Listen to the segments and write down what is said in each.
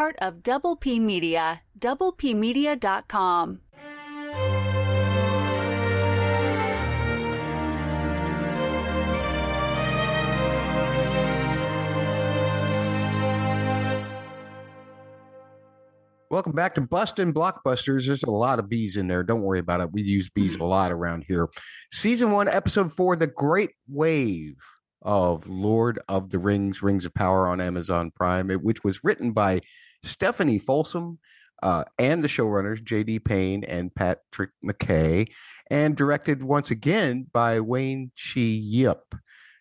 part of Double P Media, doublepmedia.com. Welcome back to Bustin' Blockbusters. There's a lot of bees in there. Don't worry about it. We use bees a lot around here. Season one, episode four, The Great Wave of Lord of the Rings, Rings of Power on Amazon Prime, which was written by Stephanie Folsom uh, and the showrunners, J.D. Payne and Patrick McKay, and directed once again by Wayne Che Yip.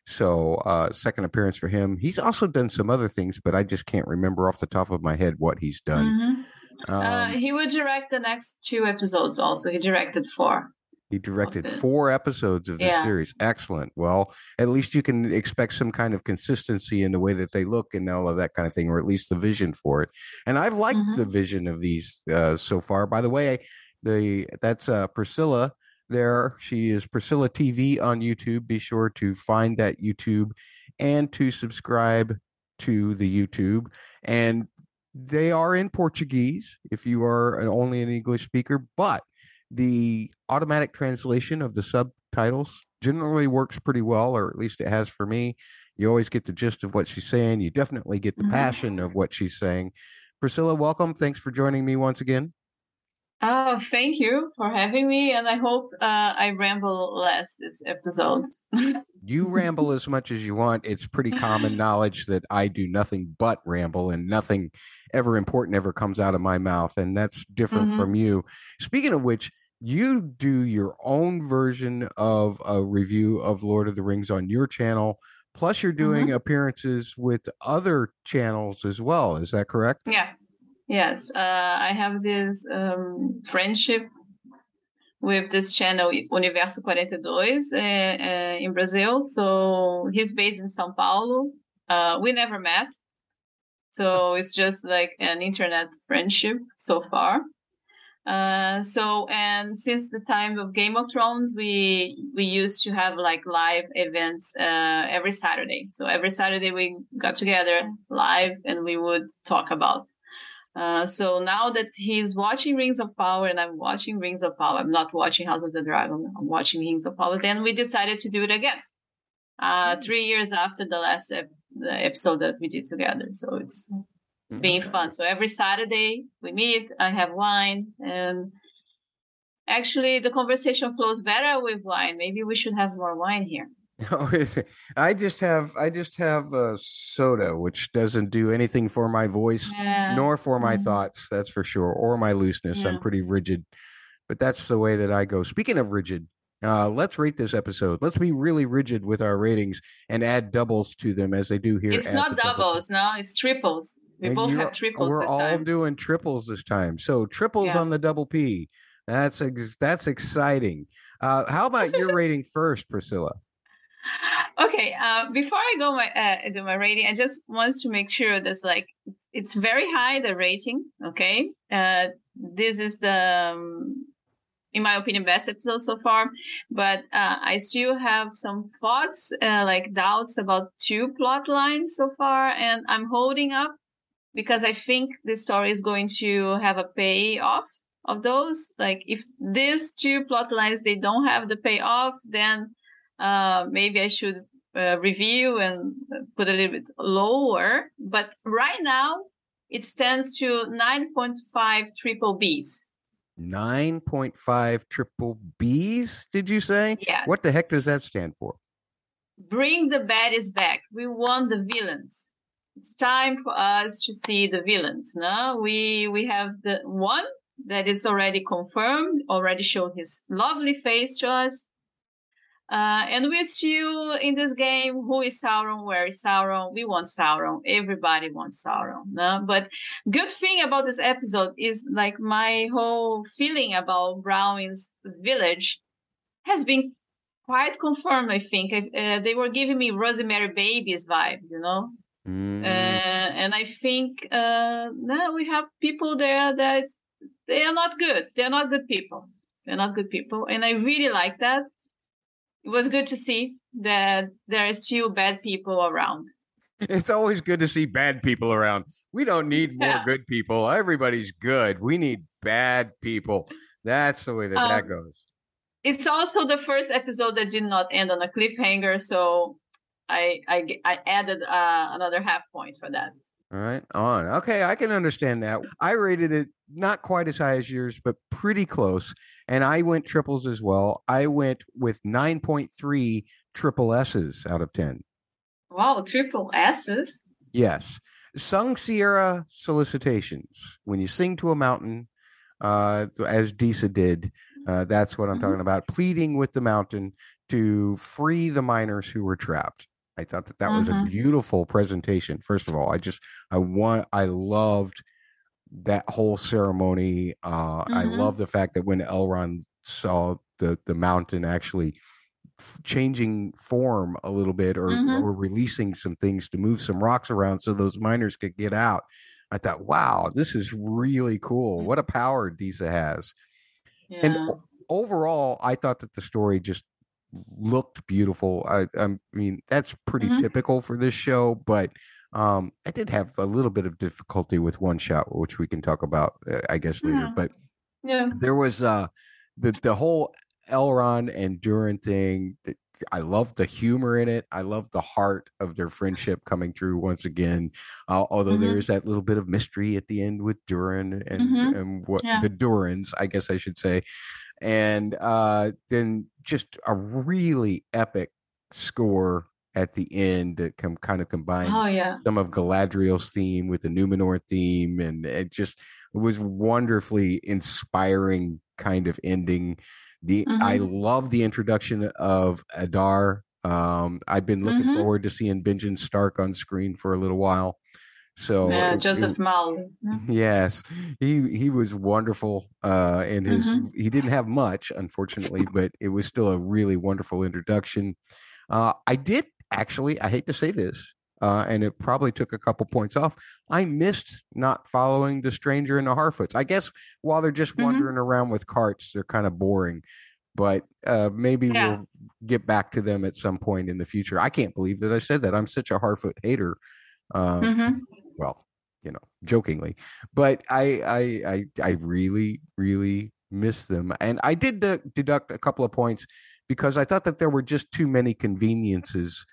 So, uh, second appearance for him. He's also done some other things, but I just can't remember off the top of my head what he's done. Mm-hmm. Um, uh, he would direct the next two episodes also. He directed four. He directed four episodes of the yeah. series. Excellent. Well, at least you can expect some kind of consistency in the way that they look and all of that kind of thing, or at least the vision for it. And I've liked mm-hmm. the vision of these uh, so far. By the way, the that's uh, Priscilla. There, she is Priscilla TV on YouTube. Be sure to find that YouTube and to subscribe to the YouTube. And they are in Portuguese if you are an, only an English speaker, but the automatic translation of the subtitles generally works pretty well, or at least it has for me. You always get the gist of what she's saying. You definitely get the mm-hmm. passion of what she's saying. Priscilla, welcome. Thanks for joining me once again. Oh, thank you for having me, and I hope uh, I ramble less this episode. you ramble as much as you want. It's pretty common knowledge that I do nothing but ramble, and nothing ever important ever comes out of my mouth, and that's different mm-hmm. from you. Speaking of which, you do your own version of a review of Lord of the Rings on your channel. Plus, you're doing mm-hmm. appearances with other channels as well. Is that correct? Yeah. Yes, uh, I have this um, friendship with this channel Universo 42 uh, uh, in Brazil. So he's based in São Paulo. Uh, we never met. So it's just like an internet friendship so far. Uh, so and since the time of Game of Thrones, we we used to have like live events uh, every Saturday. So every Saturday we got together live and we would talk about uh, so now that he's watching Rings of Power and I'm watching Rings of Power, I'm not watching House of the Dragon, I'm watching Rings of Power, then we decided to do it again. Uh, mm. three years after the last ep- the episode that we did together. So it's mm-hmm. being fun. So every Saturday we meet, I have wine and actually the conversation flows better with wine. Maybe we should have more wine here. Oh, I just have I just have a soda, which doesn't do anything for my voice yeah. nor for my mm-hmm. thoughts. That's for sure, or my looseness. Yeah. I'm pretty rigid, but that's the way that I go. Speaking of rigid, uh, let's rate this episode. Let's be really rigid with our ratings and add doubles to them as they do here. It's not doubles, no, it's triples. We and both have triples. We're all time. doing triples this time. So triples yeah. on the double P. That's ex- that's exciting. Uh, how about your rating first, Priscilla? okay uh, before i go my uh, do my rating i just want to make sure that's like it's very high the rating okay uh, this is the um, in my opinion best episode so far but uh, i still have some thoughts uh, like doubts about two plot lines so far and i'm holding up because i think the story is going to have a payoff of those like if these two plot lines they don't have the payoff then uh, maybe I should uh, review and put a little bit lower. But right now, it stands to 9.5 triple Bs. 9.5 triple Bs, did you say? Yeah. What the heck does that stand for? Bring the baddies back. We want the villains. It's time for us to see the villains. No, we we have the one that is already confirmed, already showed his lovely face to us. Uh, and we're still in this game. Who is Sauron? Where is Sauron? We want Sauron. Everybody wants Sauron. No? But good thing about this episode is like my whole feeling about Bronwyn's village has been quite confirmed. I think uh, they were giving me Rosemary Babies vibes, you know. Mm. Uh, and I think uh, now we have people there that they are not good. They're not good people. They're not good people, and I really like that it was good to see that there are still bad people around. It's always good to see bad people around. We don't need more yeah. good people. Everybody's good. We need bad people. That's the way that um, that goes. It's also the first episode that did not end on a cliffhanger, so I I, I added uh, another half point for that. All right, on. Okay, I can understand that. I rated it not quite as high as yours, but pretty close. And I went triples as well. I went with 9.3 triple S's out of 10. Wow, triple S's? Yes. Sung Sierra solicitations. When you sing to a mountain, uh, as Disa did, uh, that's what I'm mm-hmm. talking about. Pleading with the mountain to free the miners who were trapped. I thought that that was a mm-hmm. beautiful presentation. First of all, I just I want I loved that whole ceremony. Uh, mm-hmm. I love the fact that when Elrond saw the the mountain actually f- changing form a little bit or, mm-hmm. or releasing some things to move some rocks around so those miners could get out. I thought, wow, this is really cool. What a power Disa has. Yeah. And overall, I thought that the story just looked beautiful. I, I mean, that's pretty mm-hmm. typical for this show, but um, I did have a little bit of difficulty with one shot, which we can talk about, uh, I guess, later. Yeah. But yeah, there was uh, the the whole Elrond and Durin thing. I love the humor in it. I love the heart of their friendship coming through once again. Uh, although mm-hmm. there is that little bit of mystery at the end with Durin and mm-hmm. and what yeah. the Durins, I guess I should say, and uh, then just a really epic score at the end that can kind of combine oh, yeah. some of Galadriel's theme with the Numenor theme, and it just it was wonderfully inspiring kind of ending. The mm-hmm. I love the introduction of Adar. Um, I've been looking mm-hmm. forward to seeing Benjen Stark on screen for a little while. So yeah, Joseph Mawle. Yes, he he was wonderful. Uh, and his mm-hmm. he didn't have much, unfortunately, but it was still a really wonderful introduction. Uh, I did actually. I hate to say this, uh, and it probably took a couple points off. I missed not following the stranger and the Harfoots. I guess while they're just mm-hmm. wandering around with carts, they're kind of boring. But uh, maybe yeah. we'll get back to them at some point in the future. I can't believe that I said that. I'm such a Harfoot hater. Um, mm-hmm well, you know, jokingly, but I I I, I really really miss them, and I did de- deduct a couple of points because I thought that there were just too many conveniences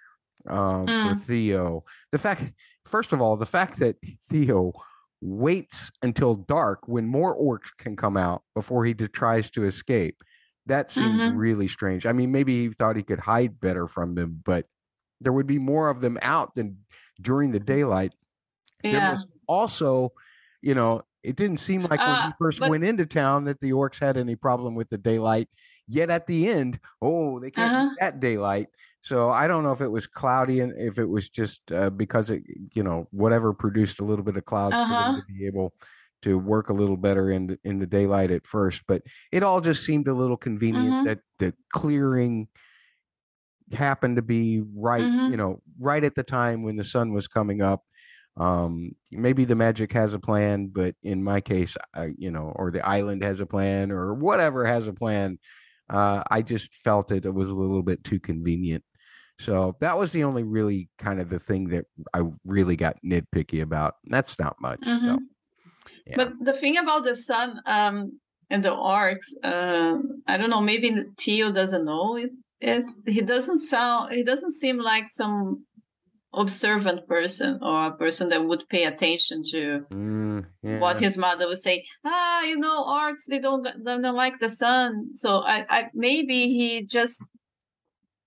um, mm. for Theo. The fact, first of all, the fact that Theo waits until dark when more orcs can come out before he tries to escape. That seemed mm-hmm. really strange. I mean, maybe he thought he could hide better from them, but there would be more of them out than during the daylight. Yeah. There was also, you know, it didn't seem like when uh, he first but, went into town that the orcs had any problem with the daylight. Yet at the end, oh, they can't uh-huh. that daylight. So I don't know if it was cloudy and if it was just uh, because it, you know, whatever produced a little bit of clouds uh-huh. for them uh-huh. to be able to work a little better in the, in the daylight at first. But it all just seemed a little convenient mm-hmm. that the clearing happened to be right, mm-hmm. you know, right at the time when the sun was coming up um maybe the magic has a plan but in my case I, you know or the island has a plan or whatever has a plan uh i just felt it, it was a little bit too convenient so that was the only really kind of the thing that i really got nitpicky about that's not much mm-hmm. so yeah. but the thing about the sun um and the orcs, uh, i don't know maybe Theo doesn't know it, it he doesn't sound he doesn't seem like some observant person or a person that would pay attention to mm, yeah. what his mother would say ah you know orcs they don't they don't like the sun so i, I maybe he just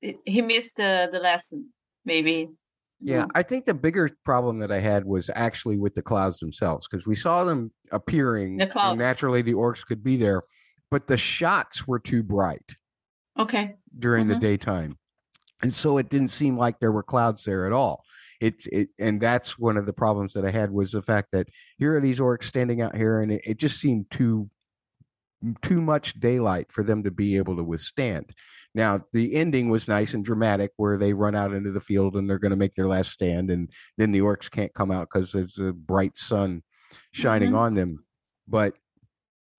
he missed the, the lesson maybe yeah i think the bigger problem that i had was actually with the clouds themselves because we saw them appearing the clouds. and naturally the orcs could be there but the shots were too bright okay during mm-hmm. the daytime and so it didn't seem like there were clouds there at all. It, it and that's one of the problems that i had was the fact that here are these orcs standing out here and it, it just seemed too too much daylight for them to be able to withstand. Now the ending was nice and dramatic where they run out into the field and they're going to make their last stand and then the orcs can't come out because there's a bright sun shining mm-hmm. on them. But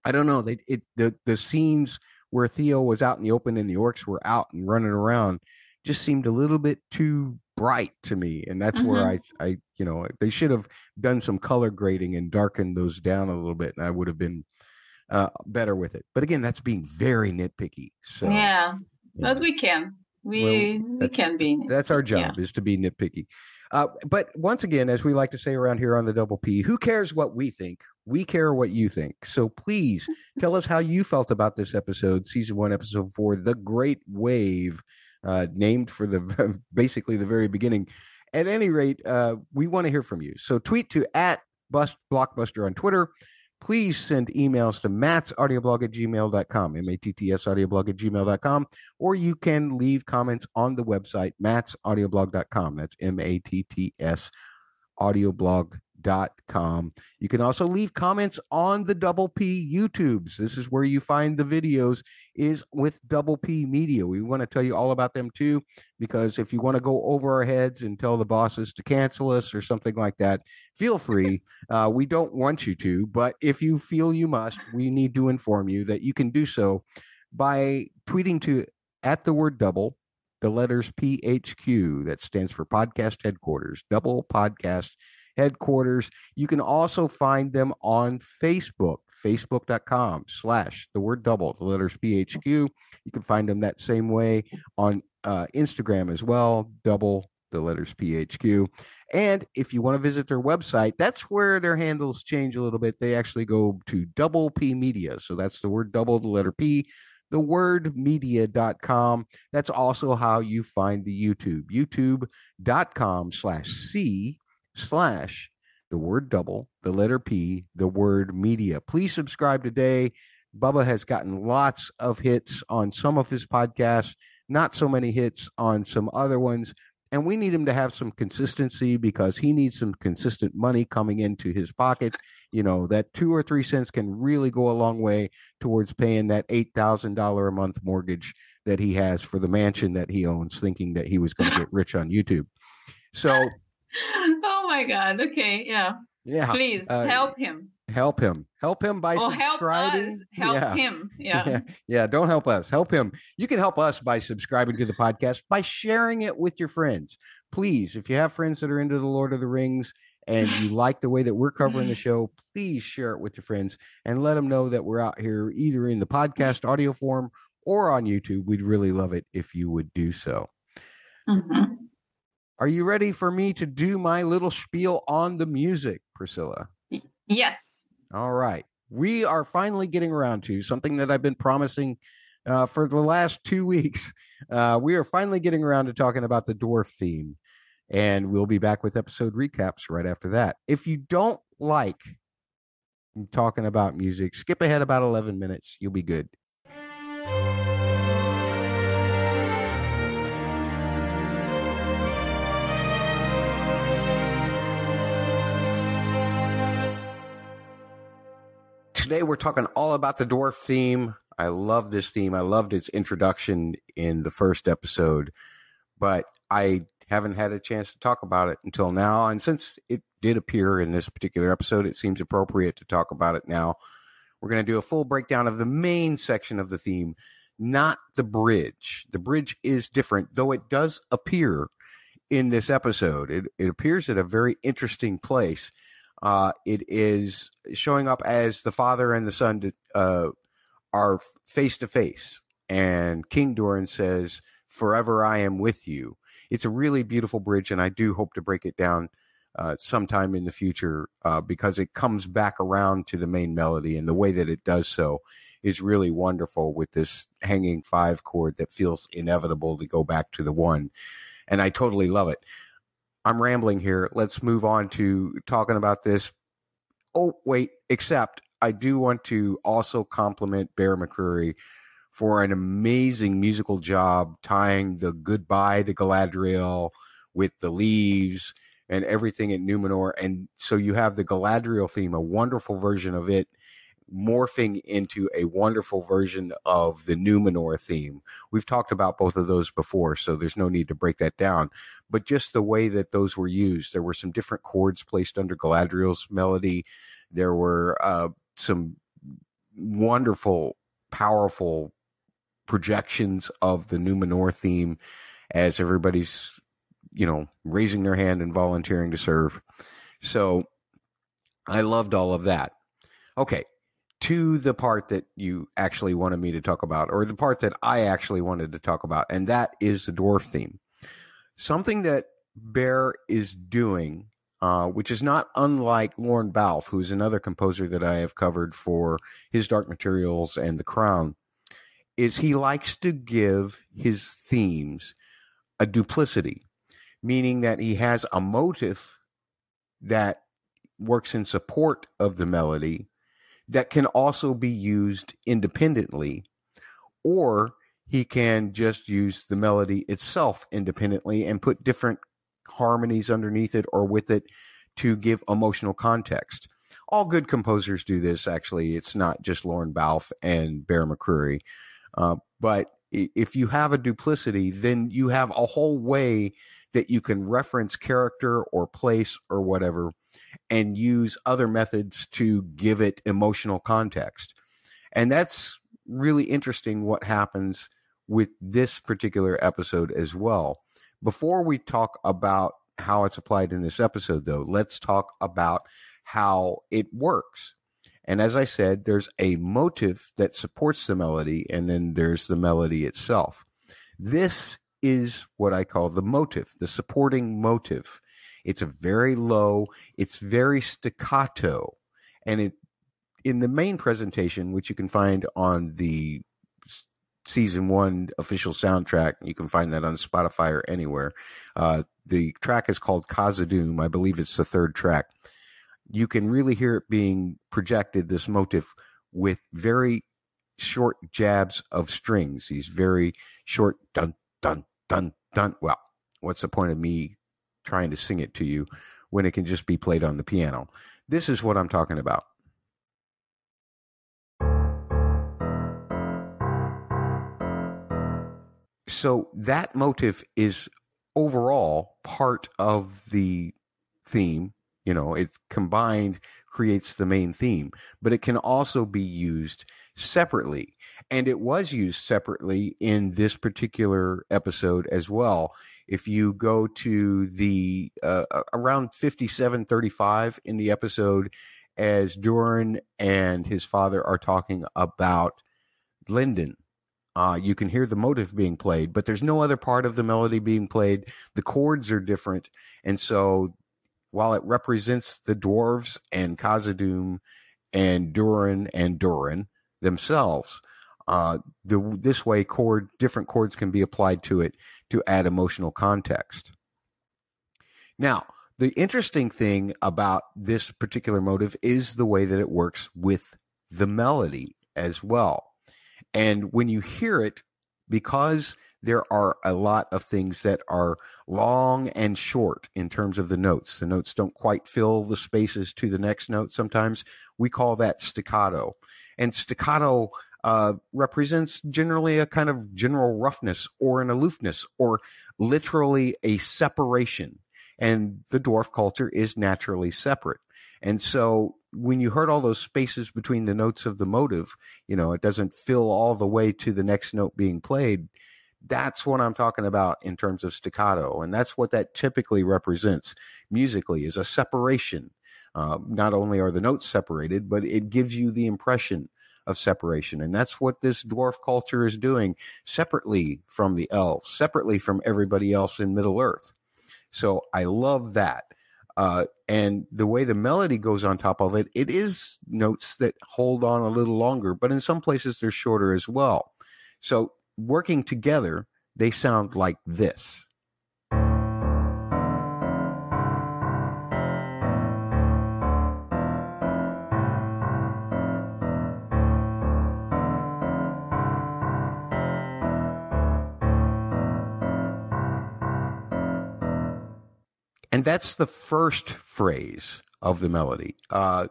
i don't know they it the the scenes where theo was out in the open and the orcs were out and running around just seemed a little bit too bright to me, and that's mm-hmm. where I, I, you know, they should have done some color grading and darkened those down a little bit, and I would have been uh, better with it. But again, that's being very nitpicky. So yeah, but know. we can, we well, we can be. Nitpicky. That's our job yeah. is to be nitpicky. Uh, but once again, as we like to say around here on the Double P, who cares what we think? We care what you think. So please tell us how you felt about this episode, season one, episode four, The Great Wave, uh, named for the basically the very beginning. At any rate, uh, we want to hear from you. So tweet to at Bust Blockbuster on Twitter please send emails to matt's audioblog at gmail.com, M-A-T-T-S audioblog at gmail.com, or you can leave comments on the website, matt's audioblog.com. That's M-A-T-T-S audioblog com. You can also leave comments on the Double P YouTubes. This is where you find the videos is with Double P Media. We want to tell you all about them too because if you want to go over our heads and tell the bosses to cancel us or something like that, feel free. Uh, we don't want you to, but if you feel you must, we need to inform you that you can do so by tweeting to at the word double the letters PHQ that stands for podcast headquarters, double podcast headquarters. You can also find them on Facebook, facebook.com slash the word double, the letters PHQ. You can find them that same way on uh, Instagram as well, double the letters PHQ. And if you want to visit their website, that's where their handles change a little bit. They actually go to double P media. So that's the word double, the letter P, the word media.com. That's also how you find the YouTube, youtube.com slash C slash the word double, the letter P, the word media. Please subscribe today. Bubba has gotten lots of hits on some of his podcasts, not so many hits on some other ones. And we need him to have some consistency because he needs some consistent money coming into his pocket. You know, that two or three cents can really go a long way towards paying that $8,000 a month mortgage that he has for the mansion that he owns, thinking that he was going to get rich on YouTube. So oh my god. Okay. Yeah. Yeah. Please uh, help him. Help him. Help him by oh, subscribing. Help, help yeah. him. Yeah. yeah. Yeah. Don't help us. Help him. You can help us by subscribing to the podcast by sharing it with your friends. Please, if you have friends that are into the Lord of the Rings and you like the way that we're covering the show, please share it with your friends and let them know that we're out here either in the podcast audio form or on YouTube. We'd really love it if you would do so. Mm-hmm. Are you ready for me to do my little spiel on the music, Priscilla? Yes. All right. We are finally getting around to something that I've been promising uh, for the last two weeks. Uh, we are finally getting around to talking about the dwarf theme, and we'll be back with episode recaps right after that. If you don't like talking about music, skip ahead about 11 minutes. You'll be good. Today we're talking all about the dwarf theme. I love this theme. I loved its introduction in the first episode, but I haven't had a chance to talk about it until now. And since it did appear in this particular episode, it seems appropriate to talk about it now. We're going to do a full breakdown of the main section of the theme, not the bridge. The bridge is different, though it does appear in this episode. It, it appears at a very interesting place uh, it is showing up as the father and the son uh, are face to face, and King Durin says, "Forever I am with you." It's a really beautiful bridge, and I do hope to break it down uh, sometime in the future uh, because it comes back around to the main melody, and the way that it does so is really wonderful with this hanging five chord that feels inevitable to go back to the one, and I totally love it. I'm rambling here. Let's move on to talking about this. Oh, wait, except I do want to also compliment Bear McCreary for an amazing musical job tying the goodbye to Galadriel with the leaves and everything at Numenor. And so you have the Galadriel theme, a wonderful version of it morphing into a wonderful version of the Numenor theme. We've talked about both of those before, so there's no need to break that down. But just the way that those were used, there were some different chords placed under Galadriel's melody. There were uh, some wonderful, powerful projections of the Numenor theme as everybody's you know, raising their hand and volunteering to serve. So I loved all of that. Okay, to the part that you actually wanted me to talk about, or the part that I actually wanted to talk about, and that is the dwarf theme. Something that Bear is doing, uh, which is not unlike Lorne Balfe, who's another composer that I have covered for his Dark Materials and The Crown, is he likes to give his themes a duplicity, meaning that he has a motive that works in support of the melody that can also be used independently, or he can just use the melody itself independently and put different harmonies underneath it or with it to give emotional context. All good composers do this, actually. It's not just Lorne Balfe and Bear McCreary. Uh, but if you have a duplicity, then you have a whole way that you can reference character or place or whatever and use other methods to give it emotional context. And that's really interesting what happens with this particular episode as well. Before we talk about how it's applied in this episode, though, let's talk about how it works. And as I said, there's a motive that supports the melody, and then there's the melody itself. This is what I call the motive, the supporting motive. It's a very low, it's very staccato. And it in the main presentation, which you can find on the season one official soundtrack, you can find that on Spotify or anywhere. Uh, the track is called Khazad-dûm. I believe it's the third track you can really hear it being projected, this motif, with very short jabs of strings, these very short dun, dun, dun, dun. Well, what's the point of me trying to sing it to you when it can just be played on the piano? This is what I'm talking about. So that motive is overall part of the theme you know, it combined creates the main theme, but it can also be used separately. And it was used separately in this particular episode as well. If you go to the uh, around 5735 in the episode, as Durin and his father are talking about Linden, uh, you can hear the motive being played, but there's no other part of the melody being played. The chords are different. And so while it represents the dwarves and Khazad-dûm and Durin and Durin themselves, uh, the, this way chord different chords can be applied to it to add emotional context. Now, the interesting thing about this particular motive is the way that it works with the melody as well. And when you hear it, because there are a lot of things that are long and short in terms of the notes. The notes don't quite fill the spaces to the next note sometimes. We call that staccato. And staccato uh, represents generally a kind of general roughness or an aloofness or literally a separation. And the dwarf culture is naturally separate. And so when you heard all those spaces between the notes of the motive, you know, it doesn't fill all the way to the next note being played that's what I'm talking about in terms of staccato. And that's what that typically represents musically is a separation. Uh, not only are the notes separated, but it gives you the impression of separation. And that's what this dwarf culture is doing separately from the elves, separately from everybody else in Middle Earth. So I love that. Uh, and the way the melody goes on top of it, it is notes that hold on a little longer, but in some places they're shorter as well. So working together, they sound like this. And that's the first phrase of the melody. Uh,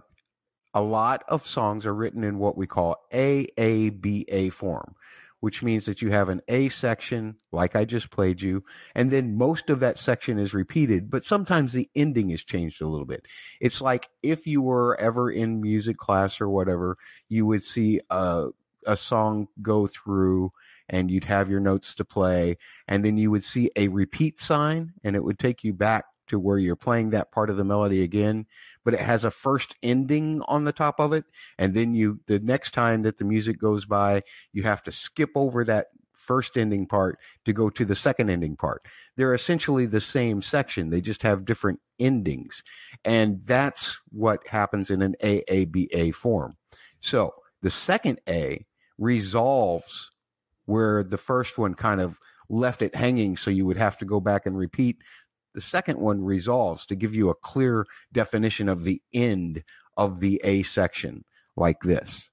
a lot of songs are written in what we call AABA form, which means that you have an A section, like I just played you, and then most of that section is repeated, but sometimes the ending is changed a little bit. It's like if you were ever in music class or whatever, you would see a, a song go through and you'd have your notes to play and then you would see a repeat sign and it would take you back to where you're playing that part of the melody again but it has a first ending on the top of it. And then you the next time that the music goes by you have to skip over that first ending part to go to the second ending part. They're essentially the same section. They just have different endings. And that's what happens in an aaba form. So the second a resolves where the first one kind of left it hanging so you would have to go back and repeat the second one resolves to give you a clear definition of the end of the A section, like this.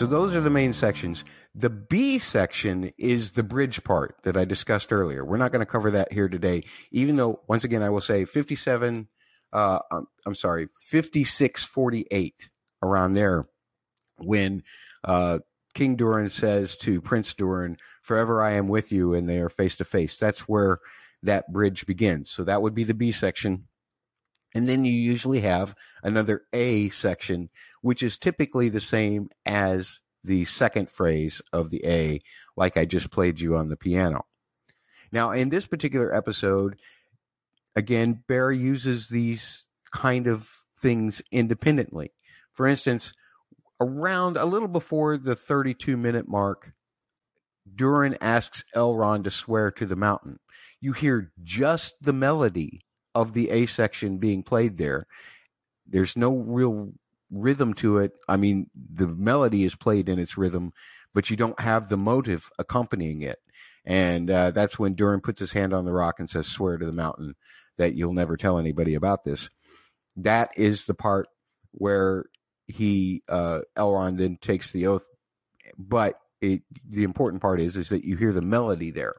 So those are the main sections. The B section is the bridge part that I discussed earlier. We're not going to cover that here today, even though, once again, I will say 57, uh, I'm, I'm sorry, 5648 around there when uh, King Durin says to Prince Durin, Forever I am with you, and they are face to face. That's where that bridge begins. So that would be the B section. And then you usually have another A section, which is typically the same as the second phrase of the A, like I just played you on the piano. Now, in this particular episode, again, Bear uses these kind of things independently. For instance, around a little before the 32 minute mark, Durin asks Elrond to swear to the mountain. You hear just the melody of the A section being played there. There's no real rhythm to it. I mean, the melody is played in its rhythm, but you don't have the motive accompanying it. And uh, that's when Durin puts his hand on the rock and says, Swear to the mountain that you'll never tell anybody about this. That is the part where he, uh, Elrond then takes the oath. But it, the important part is, is that you hear the melody there.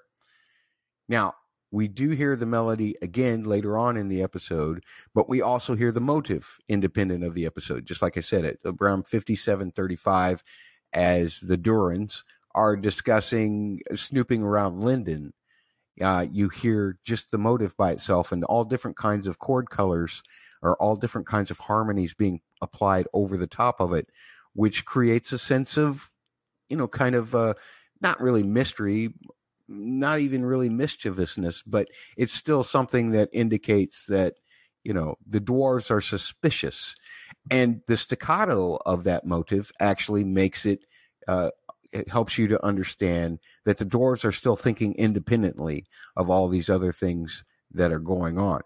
Now, we do hear the melody again later on in the episode, but we also hear the motive independent of the episode. Just like I said, at around 5735, as the Durins are discussing snooping around Linden, uh, you hear just the motive by itself and all different kinds of chord colors or all different kinds of harmonies being applied over the top of it, which creates a sense of, you know, kind of uh, not really mystery not even really mischievousness, but it's still something that indicates that, you know, the dwarves are suspicious. And the staccato of that motive actually makes it, uh, it helps you to understand that the dwarves are still thinking independently of all these other things that are going on.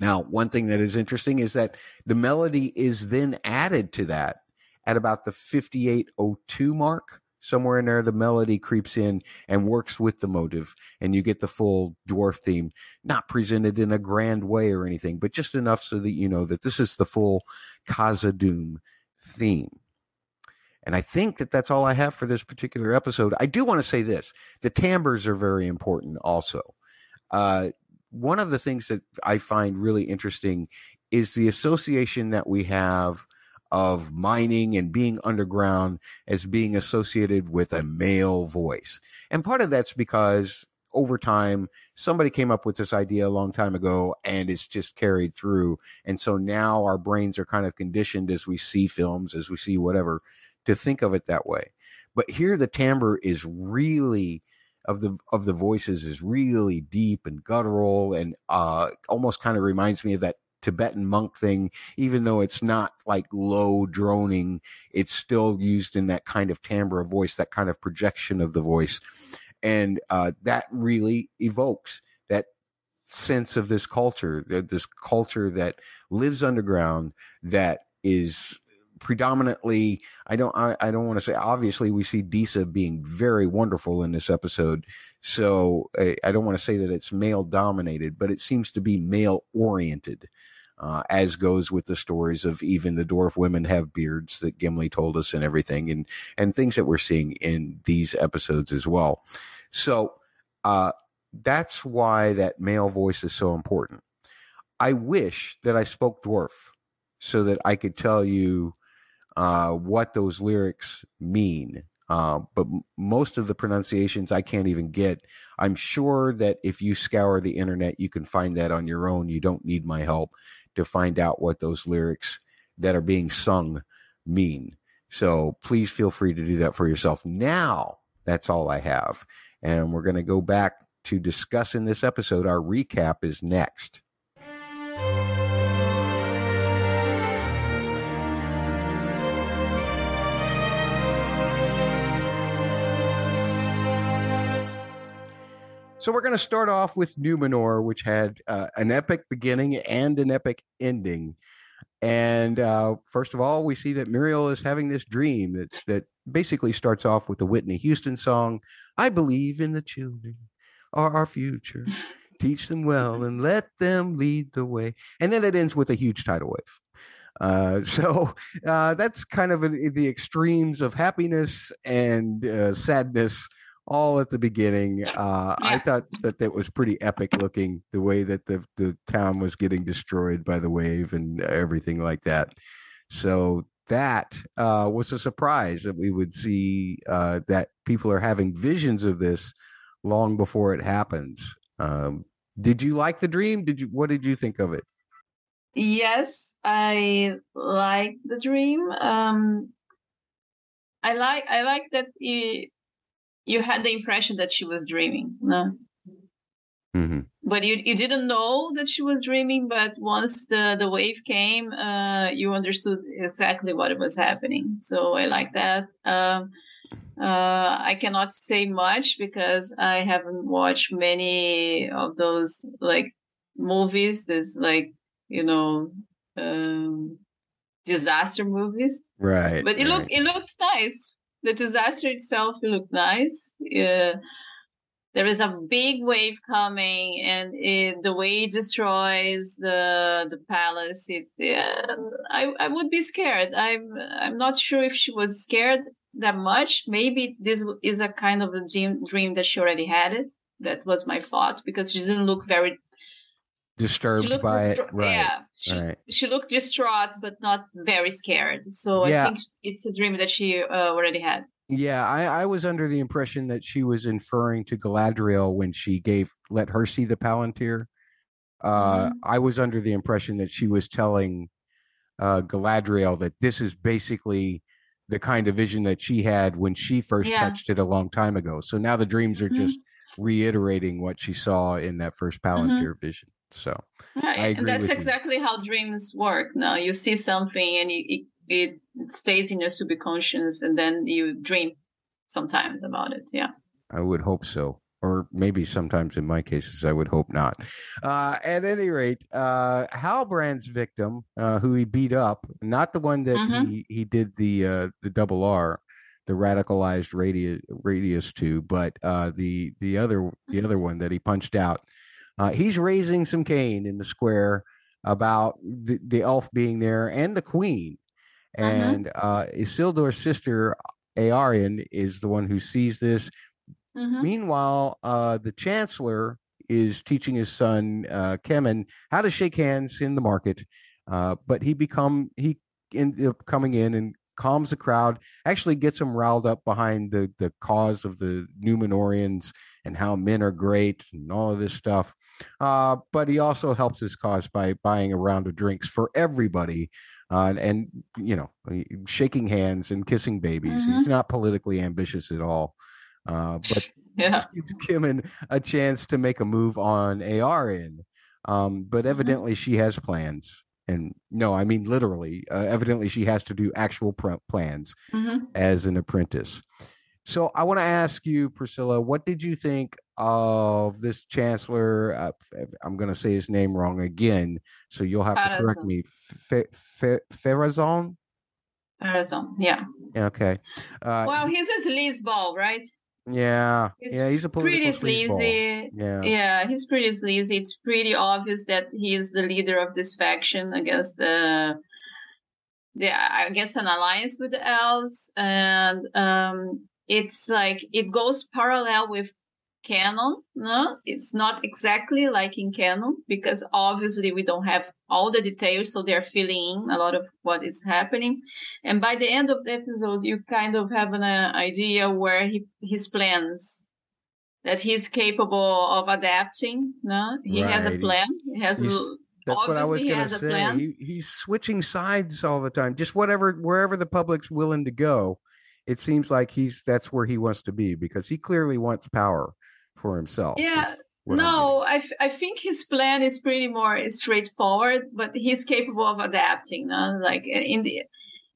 Now, one thing that is interesting is that the melody is then added to that at about the 5802 mark somewhere in there the melody creeps in and works with the motive and you get the full dwarf theme not presented in a grand way or anything but just enough so that you know that this is the full Khazad-dûm theme and I think that that's all I have for this particular episode. I do want to say this the timbres are very important also. Uh, one of the things that I find really interesting is the association that we have of mining and being underground as being associated with a male voice. And part of that's because over time, somebody came up with this idea a long time ago and it's just carried through. And so now our brains are kind of conditioned as we see films, as we see whatever, to think of it that way. But here the timbre is really of the of the voices is really deep and guttural and uh almost kind of reminds me of that Tibetan monk thing, even though it's not like low droning, it's still used in that kind of timbre of voice, that kind of projection of the voice. And uh, that really evokes that sense of this culture, this culture that lives underground, that is predominantly i don't i, I don't want to say obviously we see disa being very wonderful in this episode so I, I don't want to say that it's male dominated but it seems to be male oriented uh, as goes with the stories of even the dwarf women have beards that Gimli told us and everything, and and things that we're seeing in these episodes as well. So uh, that's why that male voice is so important. I wish that I spoke dwarf so that I could tell you uh, what those lyrics mean. uh, but most of the pronunciations I can't even get. I'm sure that if you scour the internet, you can find that on your own. You don't need my help to find out what those lyrics that are being sung mean. So please feel free to do that for yourself. Now, that's all I have. And we're going to go back to discuss in this episode. Our recap is next. So we're going to start off with Numenor, which had uh, an epic beginning and an epic ending. And uh, first of all, we see that Míriel is having this dream that that basically starts off with the Whitney Houston song, "I believe in the children are our future. Teach them well and let them lead the way." And then it ends with a huge tidal wave. Uh, so uh, that's kind of a, the extremes of happiness and uh, sadness all at the beginning. Uh, yeah. I thought that that was pretty epic looking, the way that the the town was getting destroyed by the wave and everything like that. So that uh, was a surprise that we would see uh, that people are having visions of this long before it happens. Um, did you like the dream? Did you? What did you think of it? Yes, I like the dream. Um, I like I like that it, you had the impression that she was dreaming. No? Mm-hmm. But you you didn't know that she was dreaming. But once the the wave came, uh, you understood exactly what was happening. So I like that. Um, uh, I cannot say much because I haven't watched many of those like movies. There's like you know um, disaster movies, right? But it right. looked it looked nice the disaster itself looked nice. Uh, there is a big wave coming, and it, the way it destroys the the palace, it yeah, I I would be scared. I'm I'm not sure if she was scared that much. Maybe this is a kind of a dream, dream that she already had it. That was my thought because she didn't look very disturbed by it. Right. Yeah. She, right. she looked distraught, but not very scared. So yeah. I think it's a dream that she uh, already had. Yeah, I, I, was under the impression that she was inferring to Galadriel when she gave let her see the Palantir. Uh, mm-hmm. I was under the impression that she was telling uh, Galadriel that this is basically the kind of vision that she had when she first yeah. touched it a long time ago. So now the dreams are mm-hmm. just reiterating what she saw in that first mm-hmm. Palantir mm-hmm. vision. So right. that's exactly you. how dreams work. Now you see something and you, it, it stays in your subconscious, and then you dream sometimes about it. Yeah, I would hope so. Or maybe sometimes in my cases, I would hope not. Uh, at any rate, uh, Halbrand's victim, uh, who he beat up, not the one that mm-hmm. he, he did the uh, the double R, the radicalized radius radius to, but uh, the the other the other one that he punched out uh, he's raising some Cain in the square about the, the elf being there and the queen. Uh-huh. And uh, Isildur's sister, Eärien, is the one who sees this. Mm-hmm. Meanwhile, uh, the chancellor is teaching his son uh, Kemen how to shake hands in the market, uh, but he become he ended up coming in and calms the crowd, actually gets them riled up behind the the cause of the Numenorians and how men are great and all of this stuff. Uh, but he also helps his cause by buying a round of drinks for everybody. Uh, and you know, shaking hands and kissing babies. Mm-hmm. He's not politically ambitious at all, uh, but yeah. gives Kemen a chance to make a move on Eärien. Um, but mm-hmm. evidently, mm-hmm. she has plans and no i mean literally uh, evidently she has to do actual pr- plans mm-hmm. as an apprentice. So i want to ask you priscilla what did you think of this chancellor uh, i'm going to say his name wrong again so you'll have to correct me Fe- Fe- yeah. Okay uh, well he's a sleazeball right yeah, it's yeah, he's a pretty sleazy. Yeah, yeah, he's pretty sleazy. It's pretty obvious that he is the leader of this faction against the, the I guess an alliance with the elves, and um, it's like it goes parallel with canon. No, it's not exactly like in canon because obviously we don't have all the details, so they're filling in a lot of what is happening. And by the end of the episode, you kind of have an uh, idea where he, his plans that he's capable of adapting. No, he right. has a plan. He has. That's what I was going to say. He, he's switching sides all the time. Just whatever, wherever the public's willing to go, it seems like he's that's where he wants to be because he clearly wants power for himself. Yeah. No, I, I think his plan is pretty more straightforward, but he's capable of adapting. No? Like in the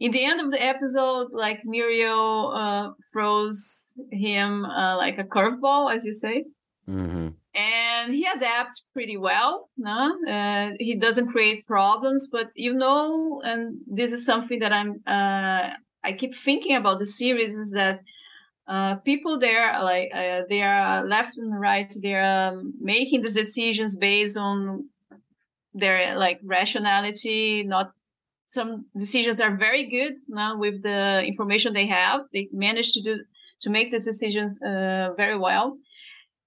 in the end of the episode, like Míriel uh, throws him uh, like a curveball, as you say. Mm-hmm and he adapts pretty well. No? Uh, he doesn't create problems, but you know, and this is something that I'm uh, I keep thinking about the series is that uh, people there like uh, they are left and right. They're um, making these decisions based on their like rationality. Not some decisions are very good now with the information they have. They manage to do to make these decisions uh, very well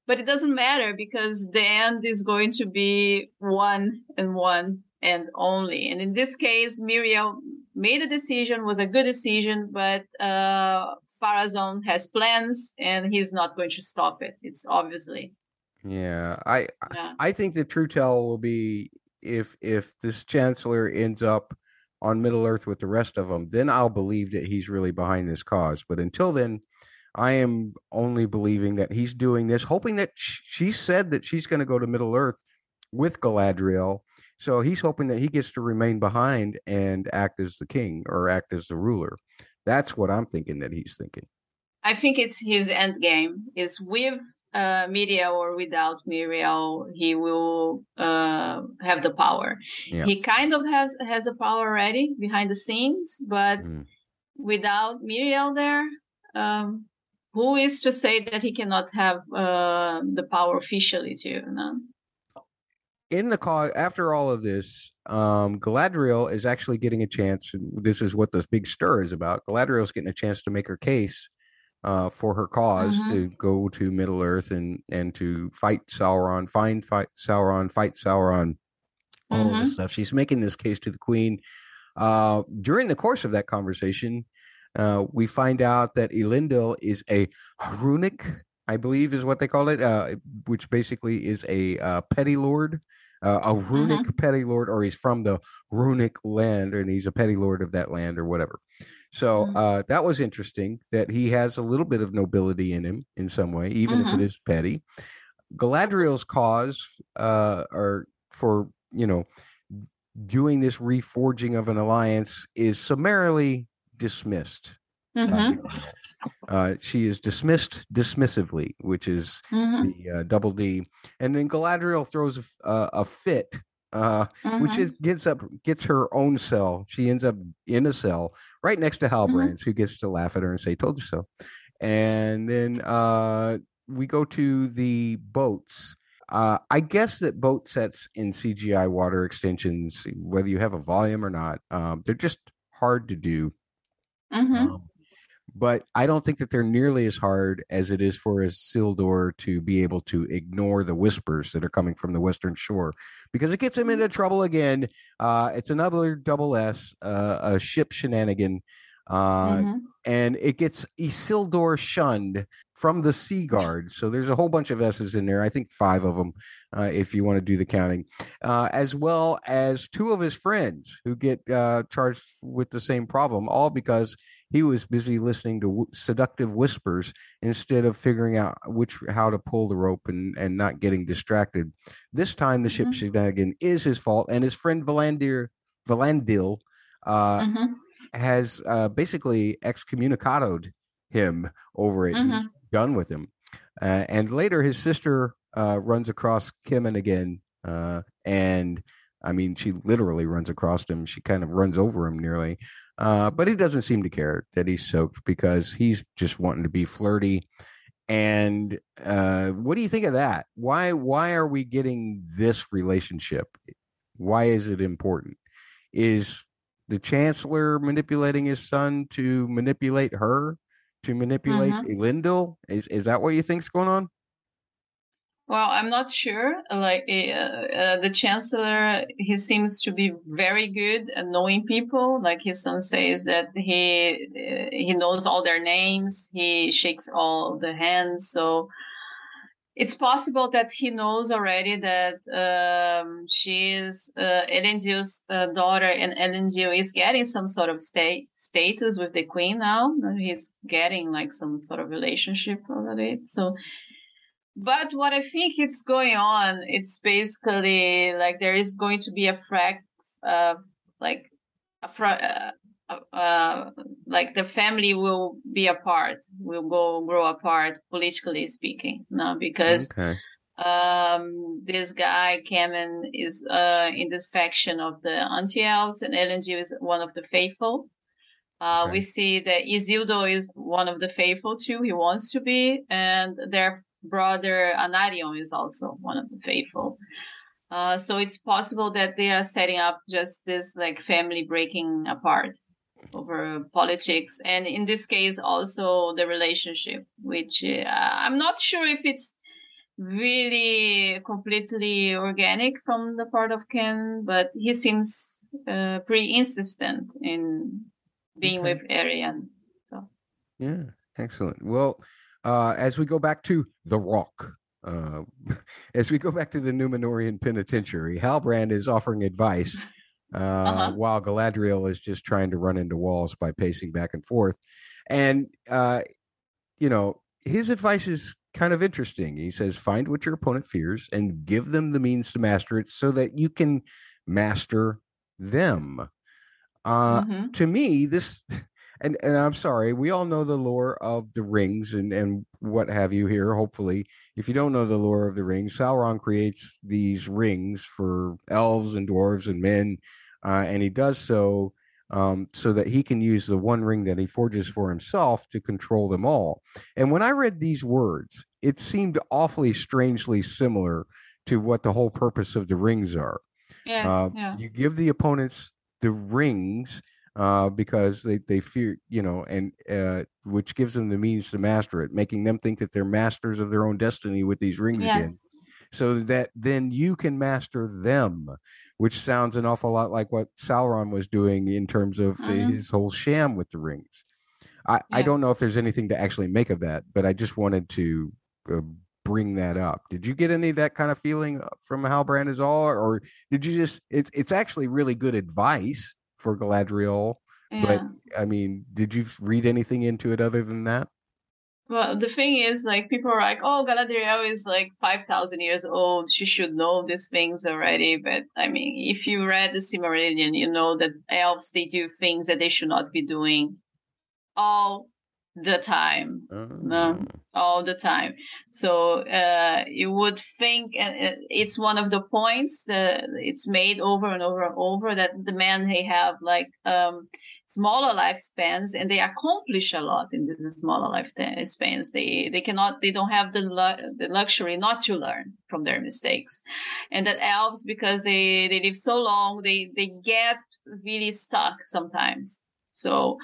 but it doesn't matter because the end is going to be one and one and only. And in this case, Míriel made a decision, was a good decision, but uh, Pharazôn has plans and he's not going to stop it. It's obviously. Yeah, I yeah. I think the true tell will be if if this chancellor ends up on Middle Earth with the rest of them, then I'll believe that he's really behind this cause. But until then, I am only believing that he's doing this, hoping that she said that she's going to go to Middle Earth with Galadriel. So he's hoping that he gets to remain behind and act as the king or act as the ruler. That's what I'm thinking that he's thinking. I think it's his end game is with uh, Miriel or without Miriel, he will uh, have the power. Yeah. He kind of has has the power already behind the scenes, but mm. without Miriel there, um, who is to say that he cannot have uh, the power officially too? No? In the cause, after all of this, um, Galadriel is actually getting a chance. And this is what this big stir is about. Galadriel is getting a chance to make her case uh, for her because mm-hmm. to go to Middle Earth and and to fight Sauron, find fight Sauron, fight Sauron, all mm-hmm. this stuff. She's making this case to the Queen. Uh, during the course of that conversation, uh, we find out that Elendil is a runic, I believe is what they call it, uh, which basically is a uh, petty lord, uh, a runic mm-hmm. petty lord, or he's from the runic land and he's a petty lord of that land or whatever. So mm-hmm. uh, that was interesting that he has a little bit of nobility in him in some way, even mm-hmm. if it mm-hmm. petty. Galadriel's cause, uh, or for you know, doing this reforging of an alliance is summarily dismissed. Mm-hmm. Uh, she is dismissed dismissively, which is mm-hmm. the uh, double D, and then Galadriel throws a, a fit, uh, mm-hmm. which is gets up gets her own cell. She ends up in a cell right next to mm-hmm. Halbrands, who gets to laugh at her and say, "Told you so." And then uh, we go to the boats. Uh, I guess that boat sets in CGI water extensions, whether you have a volume or not, um, they're just hard to do. Mm-hmm. Um, but I don't think that they're nearly as hard as it is for Isildur to be able to ignore the whispers that are coming from the Western Shore, because it gets him into mm-hmm. trouble again. Uh, it's another double S, uh, a ship shenanigan, uh, mm-hmm. and it gets Isildur shunned from the Sea Guard. So there's a whole bunch of S's in there. I think five of them, uh, if you want to do the counting, uh, as well as two of his friends who get uh, charged with the same problem, all because he was busy listening to w- seductive whispers instead of figuring out which how to pull the rope and and not getting distracted. This time, the mm-hmm. ship shenanigan is his fault, and his friend Valandir Valandil uh, mm-hmm. has uh, basically excommunicated him over it. Mm-hmm. He's done with him. Uh, and later, his sister uh, runs across Kemen again, uh, and I mean, she literally runs across him. She kind of runs over him nearly. Uh, but he doesn't seem to care that he's soaked because he's just wanting to be flirty. And uh, what do you think of that? Why why are we getting this relationship? Why is it important? Is the chancellor manipulating his son to manipulate her, to manipulate mm-hmm. Elendil? Is is that what you think's going on? Well, I'm not sure. Like uh, uh, the chancellor, he seems to be very good at knowing people. Like his son says that he uh, he knows all their names. He shakes all the hands. So it's possible that he knows already that um, she is uh, Elendil's uh, daughter, and Elendil is getting some sort of state status with the queen now. He's getting like some sort of relationship already. So but what I think it's going on, it's basically like there is going to be a frac, uh, like a fra- uh, uh, like the family will be apart, will go grow apart politically speaking, no, because okay. um, this guy Kemen is uh, in the faction of the anti-elves, and Elendil is one of the faithful. Uh. We see that Isildur is one of the faithful too. He wants to be, and their brother Anarion is also one of the faithful. Uh, so it's possible that they are setting up just this like family breaking apart over politics, and in this case also the relationship, which uh, I'm not sure if it's really completely organic from the part of Ken, but he seems uh, pretty insistent in being okay. with Eärien. So yeah, excellent. Well uh, as we go back to the Rock, uh, as we go back to the Numenorian penitentiary, Halbrand is offering advice uh, uh-huh. while Galadriel is just trying to run into walls by pacing back and forth. And, uh, you know, his advice is kind of interesting. He says, find what your opponent fears and give them the means to master it so that you can master them. Uh, mm-hmm. To me, this and and I'm sorry, we all know the lore of the rings and and what have you here. Hopefully, if you don't know the lore of the rings, Sauron creates these rings for elves and dwarves and men, uh, and he does so um, so that he can use the one ring that he forges for himself to control them all. And when I read these words, it seemed awfully strangely similar to what the whole purpose of the rings are. Yes, uh, yeah. You give the opponents the rings uh, because they, they fear, you know, and uh, which gives them the means to master it, making them think that they're masters of their own destiny with these rings yes. again. So that then you can master them, which sounds an awful lot like what Sauron was doing in terms of mm-hmm. his whole sham with the rings. I, yeah. I don't know if there's anything to actually make of that, but I just wanted to uh, bring that up. Did you get any of that kind of feeling uh, from Halbrand is all, or did you just? It's it's actually really good advice for Galadriel. Yeah. But I mean, did you read anything into it other than that? Well, the thing is, like, people are like, oh, Galadriel is like 5,000 years old. She should know these things already. But I mean, if you read the Silmarillion, you know that elves, they do things that they should not be doing all the time. No, oh. all the time. So uh, you would think and it's one of the points that it's made over and over and over that the men they have like um, smaller lifespans and they accomplish a lot in the smaller lifespans. They they cannot they don't have the, lu- the luxury not to learn from their mistakes. And that elves because they they live so long they they get really stuck sometimes. So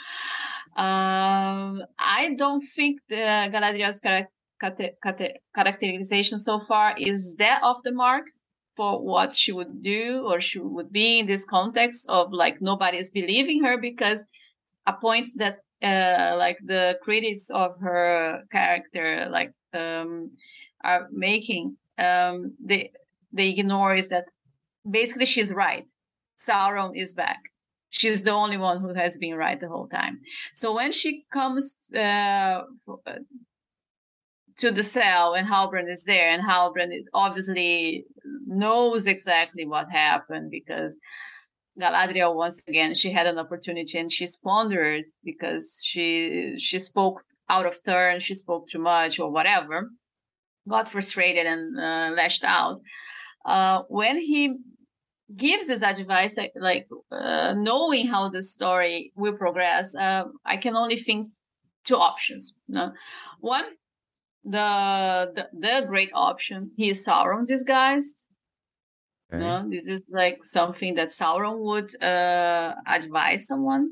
um, I don't think the Galadriel's characterization so far is that off the mark for what she would do or she would be in this context of like nobody is believing her because a point that uh, like the critics of her character like um, are making um, they they ignore is that basically she's right. Sauron is back she's the only one who has been right the whole time. So when she comes uh, to the cell and Halbrand is there, and Halbrand obviously knows exactly what happened because Galadriel once again she had an opportunity and she squandered because she she spoke out of turn, she spoke too much or whatever, got frustrated and uh, lashed out. Uh, when he gives his advice like uh, knowing how the story will progress uh, i can only think two options you know? one the, the, the great option he is sauron disguised okay. you know? this is like something that sauron would uh, advise someone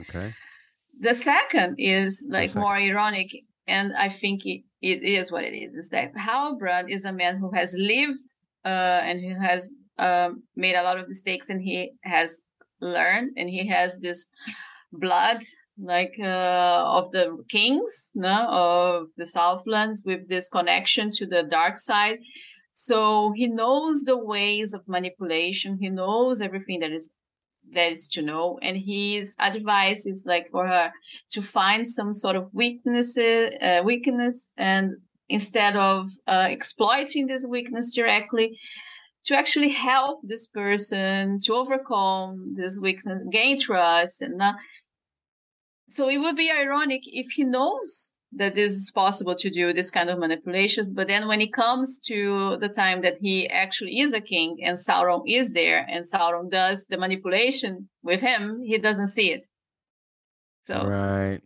okay the second is like second. more ironic and i think it, it is what it is. Is that Halbrand is a man who has lived uh, and who has um, made a lot of mistakes, and he has learned, and he has this blood like uh, of the kings no, of the Southlands with this connection to the dark side. So he knows the ways of manipulation. He knows everything that is that is to know and his advice is like for her to find some sort of weaknesses uh, weakness and instead of uh, exploiting this weakness directly to actually help this person to overcome this weakness gain trust and uh, so it would be ironic if he knows that this is possible to do this kind of manipulations. But then when it comes to the time that he actually is a king and Sauron is there and Sauron does the manipulation with him, he doesn't see it. So right.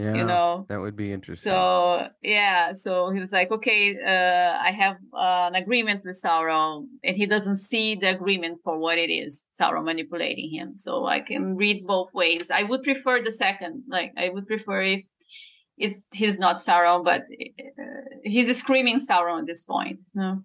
Yeah, you know that would be interesting. So yeah, so he was like, okay, uh, I have uh, an agreement with Sauron, and he doesn't see the agreement for what it is. Sauron manipulating him, so I can read both ways. I would prefer the second. Like I would prefer if if he's not Sauron, but uh, he's screaming Sauron at this point. No.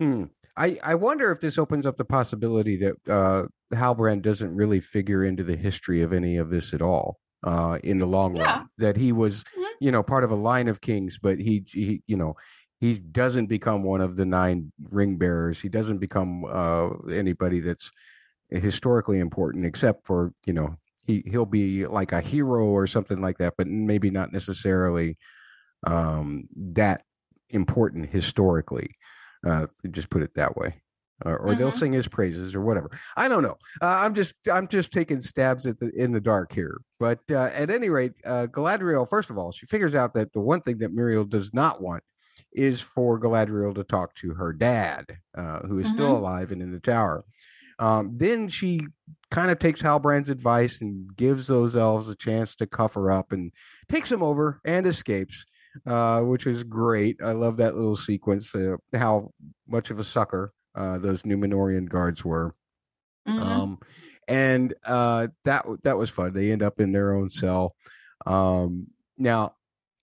Hmm. I, I wonder if this opens up the possibility that uh, Halbrand doesn't really figure into the history of any of this at all uh, in the long yeah. run. That he was, mm-hmm. you know, part of a line of kings, but he, he, you know, he doesn't become one of the nine ring bearers. He doesn't become uh, anybody that's historically important, except for you know he he'll be like a hero or something like that, but maybe not necessarily um, that important historically. Uh, just put it that way. Uh, or mm-hmm. they'll sing his praises or whatever. I don't know. Uh, I'm just I'm just taking stabs at the in the dark here. But uh, at any rate, uh, Galadriel, first of all, she figures out that the one thing that Míriel does not want is for Galadriel to talk to her dad, uh, who is mm-hmm. still alive and in the tower. Um, then she kind of takes Halbrand's advice and gives those elves a chance to cuff her up and takes them over and escapes, uh, which is great. I love that little sequence, uh, how much of a sucker uh, those Numenorian guards were. Mm-hmm. Um, and uh, that that was fun. They end up in their own cell. Um, now,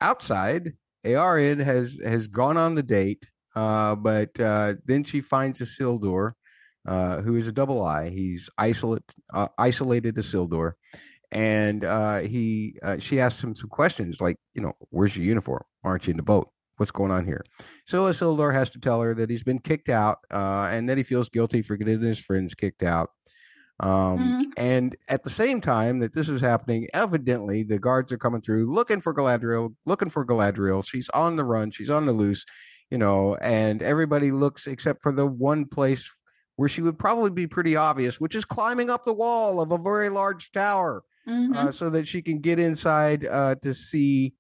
outside, Eärien has has gone on the date, uh, but uh, then she finds Isildur uh, who is a double I. He's isolate, uh, isolated Isildur, and uh, he uh, she asks him some questions like, you know, where's your uniform? Aren't you in the boat? What's going on here? So Isildur has to tell her that he's been kicked out, uh, and that he feels guilty for getting his friends kicked out. Um, mm-hmm. And at the same time that this is happening, evidently the guards are coming through looking for Galadriel, looking for Galadriel. She's on the run, she's on the loose, you know, and everybody looks except for the one place where she would probably be pretty obvious, which is climbing up the wall of a very large tower mm-hmm. uh, so that she can get inside uh, to see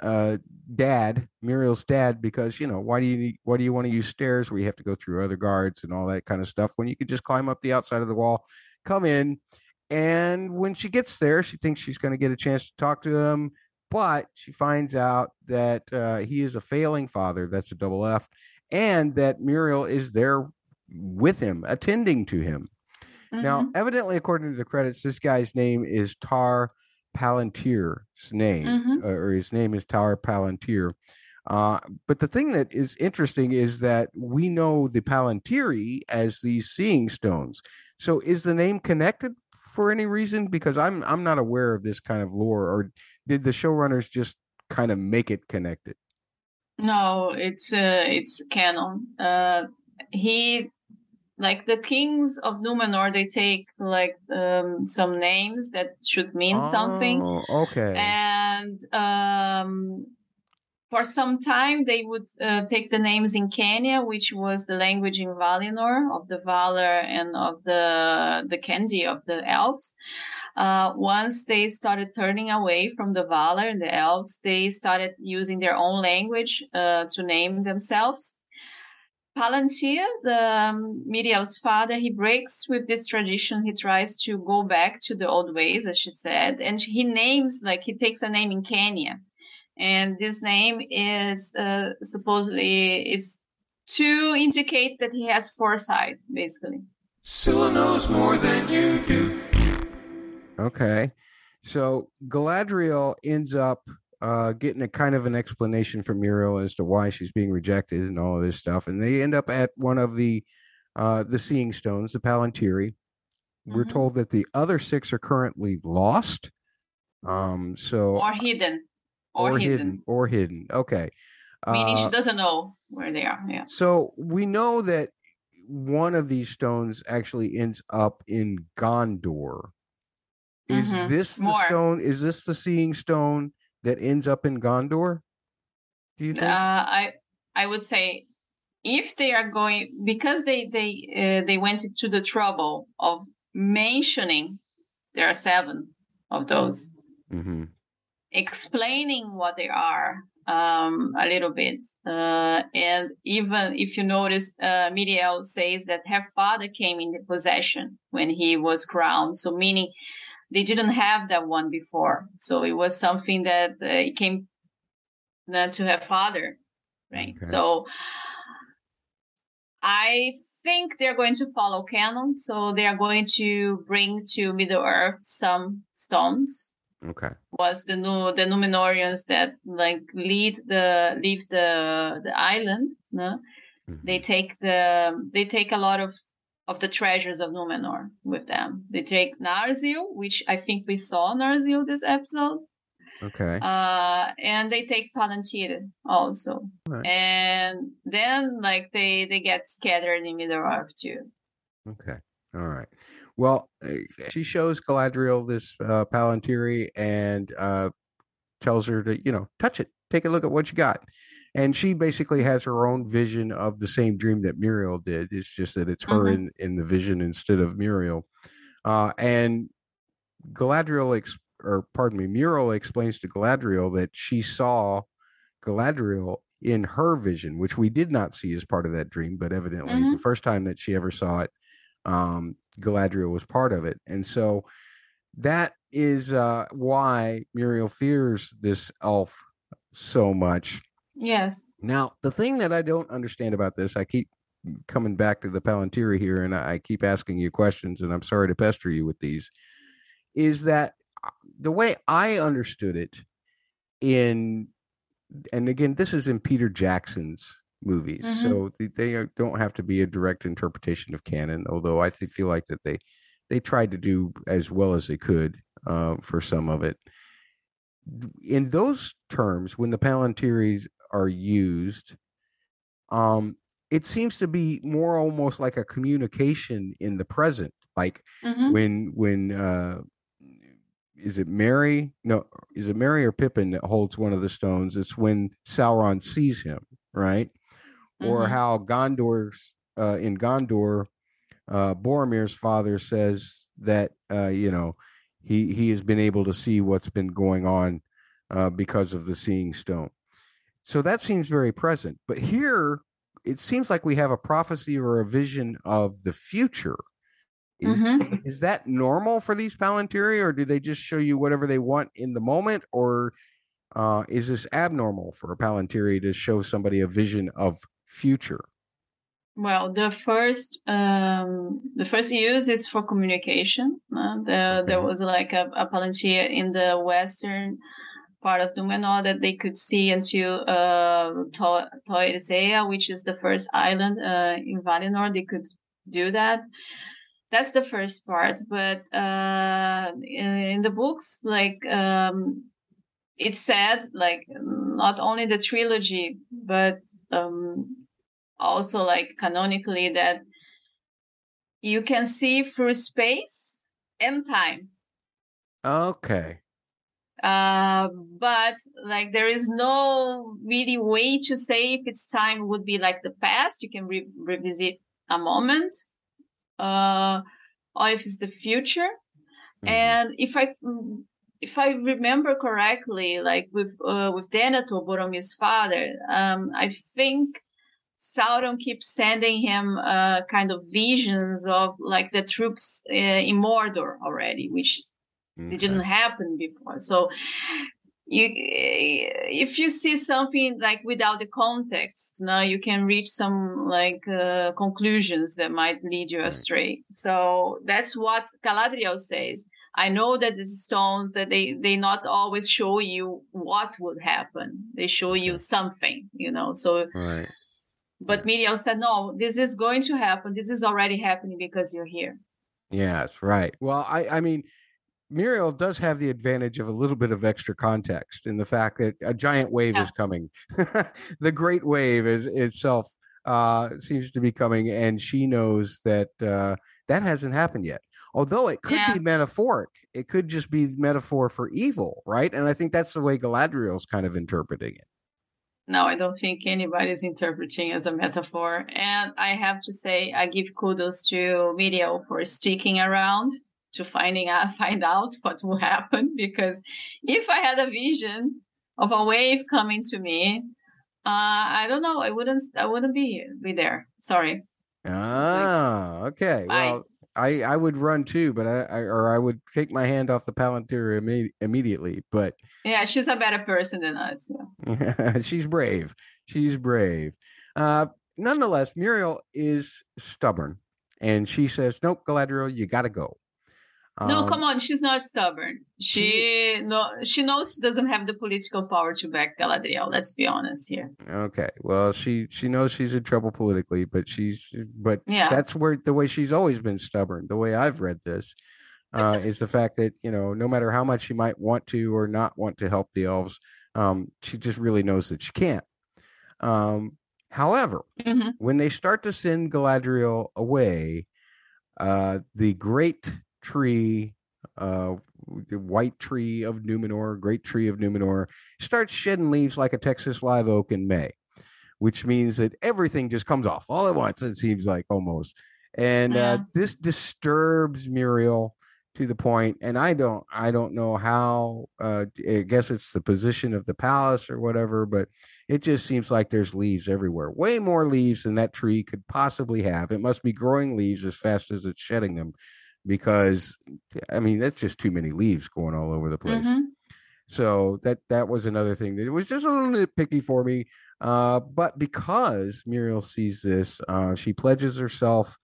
uh, dad, Míriel's dad, because you know why do you why do you want to use stairs where you have to go through other guards and all that kind of stuff when you could just climb up the outside of the wall, come in, and when she gets there, she thinks she's going to get a chance to talk to him, but she finds out that uh, he is a failing father. That's a double F, and that Míriel is there with him, attending to him. Mm-hmm. Now, evidently, according to the credits, this guy's name is Tar Palantir's name, mm-hmm. Uh, or his name is Tower Palantir. Uh, but the thing that is interesting is that we know the Palantiri as these seeing stones. So, is the name connected for any reason? Because I'm I'm not aware of this kind of lore, or did the showrunners just kind of make it connected? No, it's uh, it's canon. Uh, he like the kings of Numenor, they take like um, some names that should mean oh, something. Okay. And um, for some time, they would uh, take the names in Quenya, which was the language in Valinor of the Valar and of the the Quendi of the elves. Uh, once they started turning away from the Valar and the elves, they started using their own language uh, to name themselves. Palantir, the um, Miriel's father, he breaks with this tradition. He tries to go back to the old ways, as she said, and he names like he takes a name in Quenya, and this name is uh, supposedly it's to indicate that he has foresight, basically. Scylla knows more than you do. Okay, so Galadriel ends up uh, getting a kind of an explanation from Míriel as to why she's being rejected and all of this stuff, and they end up at one of the uh, the Seeing Stones, the Palantiri. Mm-hmm. We're told that the other six are currently lost. Um, so or hidden, or, or hidden. hidden. or hidden. Okay, meaning uh, she doesn't know where they are. Yeah. So we know that one of these stones actually ends up in Gondor. Is mm-hmm. this the More. stone? Is this the seeing stone that ends up in Gondor? Do you think? Uh, I I would say if they are going because they they uh, they went to the trouble of mentioning there are seven of those, mm-hmm. explaining what they are um, a little bit. Uh, and even if you notice, uh, Miriel says that her father came in possession when he was crowned. So meaning they didn't have that one before. So it was something that uh, came uh, to her father, right? Okay. So I think they're going to follow canon. So they are going to bring to Middle Earth some stones Okay. Was the new the Numenorians that like lead the leave the the island? No? Mm-hmm. They take the they take a lot of of the treasures of Numenor with them. They take Narsil, which I think we saw Narsil this episode. Okay. Uh, and they take Palantir also, right. and then like they they get scattered in Middle Earth too. Okay. All right. Well, eh, she shows Galadriel this uh, Palantiri and uh, tells her to, you know, touch it, take a look at what you got. And she basically has her own vision of the same dream that Míriel did. It's just that it's her mm-hmm. in, in the vision instead of Míriel. Uh, and Galadriel, ex- or pardon me, Míriel explains to Galadriel that she saw Galadriel in her vision, which we did not see as part of that dream, but evidently mm-hmm. the first time that she ever saw it, um, Galadriel was part of it. And so that is uh, why Míriel fears this elf so much. Yes. Now, the thing that I don't understand about this, I keep coming back to the Palantiri here and I keep asking you questions, and I'm sorry to pester you with these, is that uh, the way I understood it in, and again, this is in Peter Jackson's movies. Mm-hmm. So they, they don't have to be a direct interpretation of canon, although I feel like that they they tried to do as well as they could uh, for some of it. In those terms, when the Palantiris are used, um, it seems to be more almost like a communication in the present, like mm-hmm. when when uh, is it mary No, is it Merry or Pippin that holds one of the stones? It's when Sauron sees him, right? or mm-hmm. how Gondor's uh, in Gondor, uh, Boromir's father says that uh, you know he he has been able to see what's been going on uh, because of the Seeing Stone. So that seems very present. But here, it seems like we have a prophecy or a vision of the future. Is, mm-hmm. is that normal for these Palantiri, or do they just show you whatever they want in the moment, or uh, is this abnormal for a Palantiri to show somebody a vision of future? Well, the first um, the first use is for communication. Uh, the, okay. There was like a, a palantir in the western part of Numenor that they could see until uh, to- which is the first island uh, in Valinor. They could do that. That's the first part. But uh, in, in, the books, like um, it said, like not only the trilogy, but um, also like canonically that you can see through space and time. Okay. Uh, but like there is no really way to say if its time would be like the past. You can re- revisit a moment, uh, or if it's the future. Mm-hmm. And if I if I remember correctly, like with uh, with Denethor, Boromir's father, um, I think Sauron keeps sending him uh, kind of visions of like the troops uh, in Mordor already, which okay. didn't happen before. So you if you see something like without the context now you can reach some like uh, conclusions that might lead you astray so that's what galadriel says I know that these stones that they they not always show you what would happen. They show you something, you know. So right. But Miriel said, no, this is going to happen. This is already happening because you're here. Yes, right. Well, I I mean Míriel does have the advantage of a little bit of extra context in the fact that a giant wave yeah. is coming. the great wave is itself uh, seems to be coming, and she knows that uh, that hasn't happened yet. Although it could yeah. be metaphoric, it could just be metaphor for evil, right? And I think that's the way Galadriel's kind of interpreting it. No, I don't think anybody's interpreting as a metaphor. And I have to say, I give kudos to Miriel for sticking around to finding out find out what will happen because if I had a vision of a wave coming to me, uh, I don't know, I wouldn't I wouldn't be be there. Sorry. Ah, okay. Bye. Well, I I would run too, but I, I, or I would take my hand off the palantir imme- immediately. But yeah, she's a better person than us. Yeah. she's brave. She's brave. Uh, nonetheless, Míriel is stubborn, and she says, "Nope, Galadriel, you got to go." No, um, come on, she's not stubborn. She, she no, she knows she doesn't have the political power to back Galadriel. Let's be honest here. Okay, well, she she knows she's in trouble politically, but she's but yeah. that's where the way she's always been stubborn. The way I've read this uh, is the fact that you know no matter how much she might want to or not want to help the elves, um, she just really knows that she can't. Um, however, mm-hmm. when they start to send Galadriel away, uh, the great tree, uh, the white tree of Numenor, great tree of Numenor, starts shedding leaves like a Texas live oak in May, which means that everything just comes off all at once. It seems like almost, and uh, yeah. uh, this disturbs Míriel to the point and i don't i don't know how uh i guess it's the position of the palace or whatever but it just seems like there's leaves everywhere way more leaves than that tree could possibly have it must be growing leaves as fast as it's shedding them because I mean that's just too many leaves going all over the place. Mm-hmm. So that that was another thing that it was just a little bit picky for me. Uh, but because Míriel sees this, uh, she pledges herself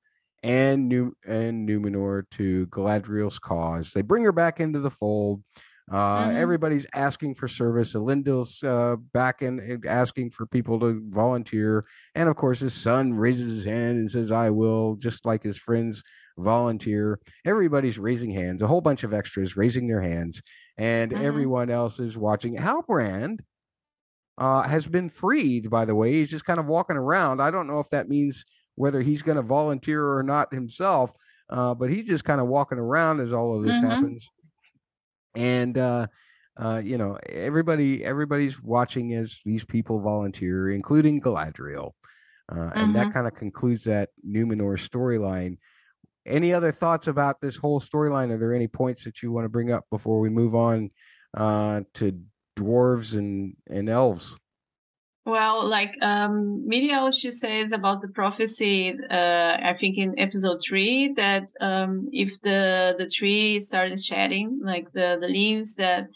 and New and Numenor to Galadriel's cause. They bring her back into the fold. Uh, mm-hmm. Everybody's asking for service. Elendil's uh, back and asking for people to volunteer, and of course, his son raises his hand and says, "I will," just like his friends volunteer. Everybody's raising hands, a whole bunch of extras raising their hands, and mm-hmm. everyone else is watching. Halbrand uh, has been freed, by the way. He's just kind of walking around. I don't know if that means whether he's going to volunteer or not himself, uh, but he's just kind of walking around as all of this mm-hmm. happens. And, uh, uh, you know, everybody everybody's watching as these people volunteer, including Galadriel. Uh, mm-hmm. And that mm-hmm. kind of concludes that Numenor storyline any other thoughts about this whole storyline? Are there any points that you want to bring up before we move on uh, to dwarves and and elves? Well, like um, Miriel, she says about the prophecy. Uh, I think in episode three that um, if the the tree starts shedding, like the the leaves that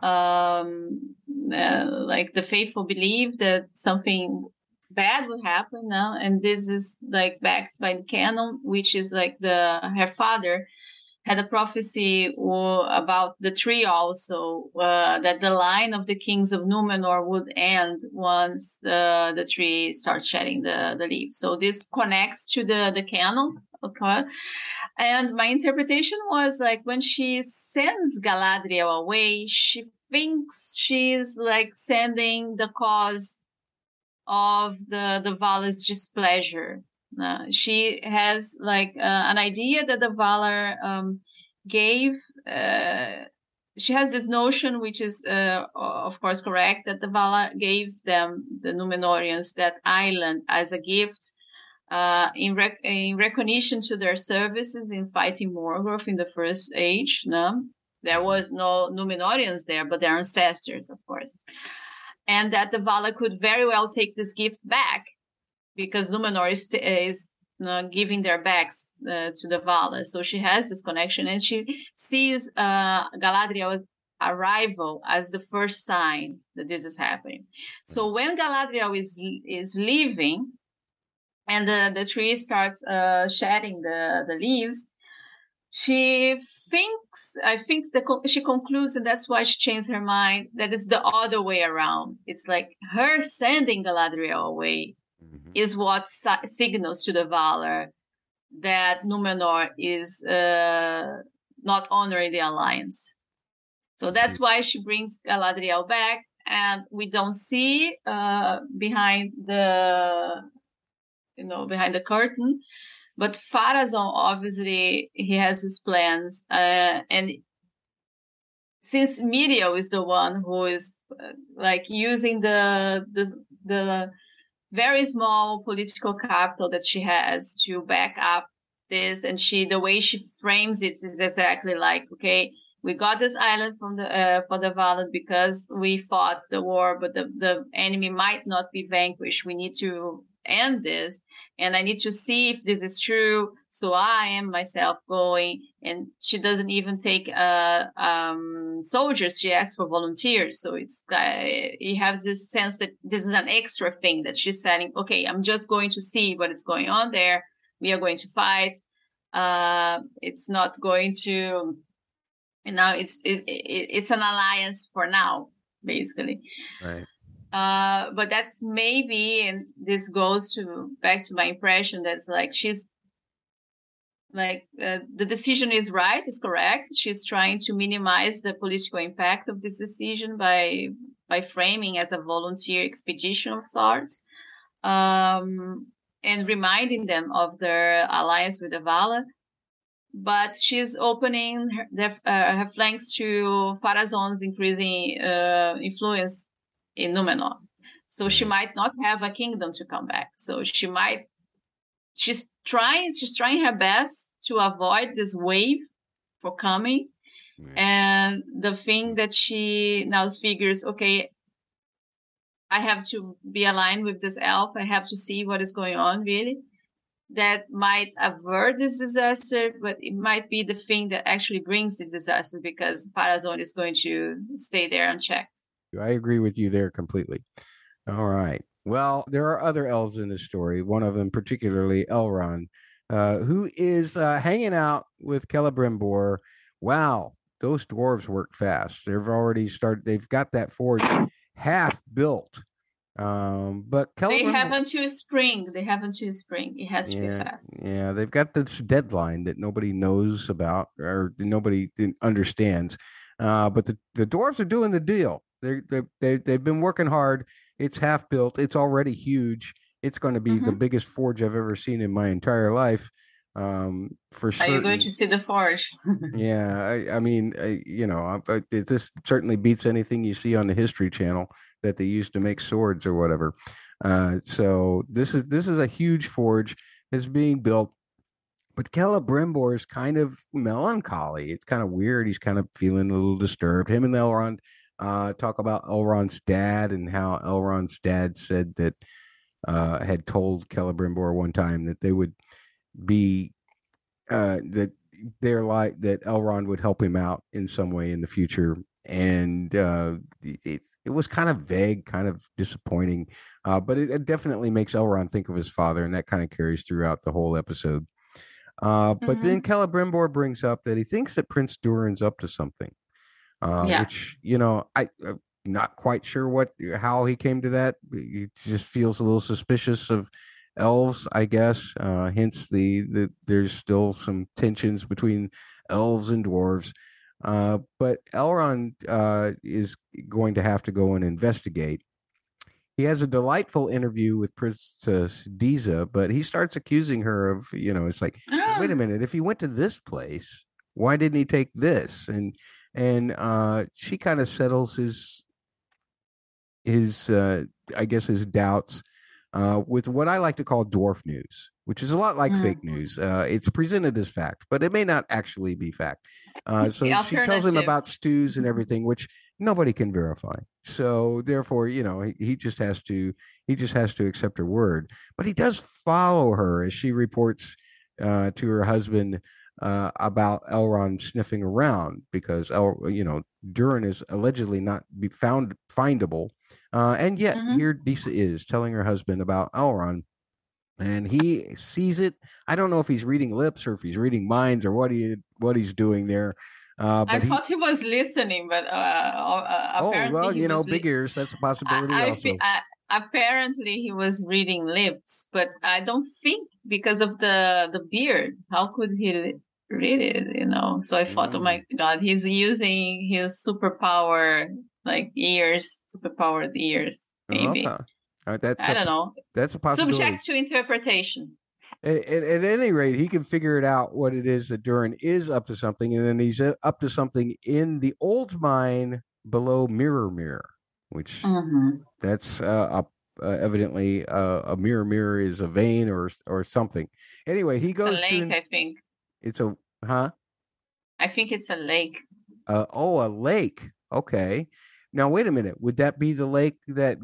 um, uh, like the faithful believe that something bad would happen now and this is like backed by the canon which is like the her father had a prophecy about the tree also uh, that the line of the kings of Numenor would end once the the tree starts shedding the, the leaves. So this connects to the the canon. Okay. And my interpretation was like when she sends Galadriel away, she thinks she's like sending the cause of the the Valar's displeasure. Uh, she has like uh, an idea that the Valar um, gave. Uh, she has this notion, which is uh, of course correct, that the Valar gave them the Numenorians that island as a gift. Uh, in, rec- in recognition to their services in fighting Morgoth in the First Age, no? there was no Numenorians there, but their ancestors, of course and that the Vala could very well take this gift back because Numenor is, is uh, giving their backs uh, to the Vala. So she has this connection and she sees uh, Galadriel's arrival as the first sign that this is happening. So when Galadriel is, is leaving and the, the tree starts uh, shedding the, the leaves, she thinks i think the she concludes and that's why she changed her mind that it's the other way around. It's like her sending galadriel away mm-hmm. is what si- signals to the Valar that numenor is uh, not honoring the alliance. So that's why she brings galadriel back and we don't see uh, behind the you know behind the curtain but Pharazôn, obviously, he has his plans. Uh, and since Míriel is the one who is uh, like using the, the, the very small political capital that she has to back up this, and she, the way she frames it is exactly like, okay, we got this island from the uh, for the valid because we fought the war, but the, the enemy might not be vanquished. We need to end this and i need to see if this is true. So i am myself going and she doesn't even take uh, um, soldiers she asks for volunteers. So it's uh, you have this sense that this is an extra thing that she's saying okay i'm just going to see what is going on there. We are going to fight. Uh, it's not going to you know it's it, it, it's an alliance for now basically. Right uh, but that maybe, and this goes to back to my impression that's like she's like uh, the decision is right, is correct. She's trying to minimize the political impact of this decision by by framing as a volunteer expedition of sorts, um, and reminding them of their alliance with the Valar. But she's opening her, uh, her flanks to Pharazôn's increasing uh, influence in Numenor. So she mm. might not have a kingdom to come back. So she might, she's trying, she's trying her best to avoid this wave for coming. And the thing mm. that she now figures, okay, I have to be aligned with this elf. I have to see what is going on really. That might avert this disaster, but it might be the thing that actually brings this disaster because Pharazôn is going to stay there unchecked. I agree with you there completely. All right. Well, there are other elves in this story. One of them, particularly Elrond, uh, who is uh, hanging out with Celebrimbor. Wow, those dwarves work fast. They've already started. They've got that forge half built. Um, but Celebrimbor, they have until spring. They have until spring. It has to yeah, be fast. Yeah, they've got this deadline that nobody knows about or nobody understands. Uh, but the, the dwarves are doing the deal. They they they they've been working hard. It's half built. It's already huge. It's going to be mm-hmm. the biggest forge I've ever seen in my entire life. Um, for sure. Are you going to see the forge? yeah, I, I mean, I, you know, I, this certainly beats anything you see on the History Channel that they used to make swords or whatever. Uh, so this is this is a huge forge that's being built. But Celebrimbor is kind of melancholy. It's kind of weird. He's kind of feeling a little disturbed. Him and Elrond uh, talk about Elrond's dad and how Elrond's dad said that uh, had told Celebrimbor one time that they would be uh, that they're like that Elrond would help him out in some way in the future, and uh, it it was kind of vague, kind of disappointing, uh, but it, it, definitely makes Elrond think of his father, and that kind of carries throughout the whole episode. Uh, mm-hmm. But then. Celebrimbor brings up that he thinks that Prince Durin's up to something uh, yeah. which you know I. I'm not quite sure what how he came to that. He just feels a little suspicious of elves, I guess. Uh, hence the, the there's still some tensions between elves and dwarves. Uh, but Elrond uh, is going to have to go and investigate. He has a delightful interview with Princess Disa, but he starts accusing her of, you know, it's like, wait a minute, if he went to this place, why didn't he take this? And and uh, she kind of settles his his uh, I guess his doubts uh, with what I like to call dwarf news, which is a lot like mm. fake news. Uh, it's presented as fact, but it may not actually be fact. Uh, so she tells him about stews and everything, which nobody can verify. So therefore, you know, he, he just has to he just has to accept her word. But he does follow her as she reports uh, to her husband uh, about Elrond sniffing around because El, you know Durin is allegedly not be found findable, uh, and yet mm-hmm. here Disa is telling her husband about Elrond, and he sees it. I don't know if he's reading lips or if he's reading minds or what he what he's doing there. Uh, I thought he, he, was listening, but uh, uh, oh well, you know, big ears. That's a possibility. I, I also, I, apparently he was reading lips, but I don't think because of the the beard. How could he read it? You know. So I thought, mm. oh my mm. god, he's using his superpower like ears, superpowered ears, maybe. Right, that's I a, don't know. That's a possibility. Subject to interpretation. At, at, at, any rate, he can figure it out what it is that Durin is up to something, and then he's up to something in the old mine below Mirror Mirror, which mm-hmm. that's uh, a, uh, evidently uh, a mirror mirror is a vein or or something. Anyway, he goes a lake. To, I think it's a huh. I think it's a lake. Uh, oh, a lake. Okay. Now wait a minute. Would that be the lake that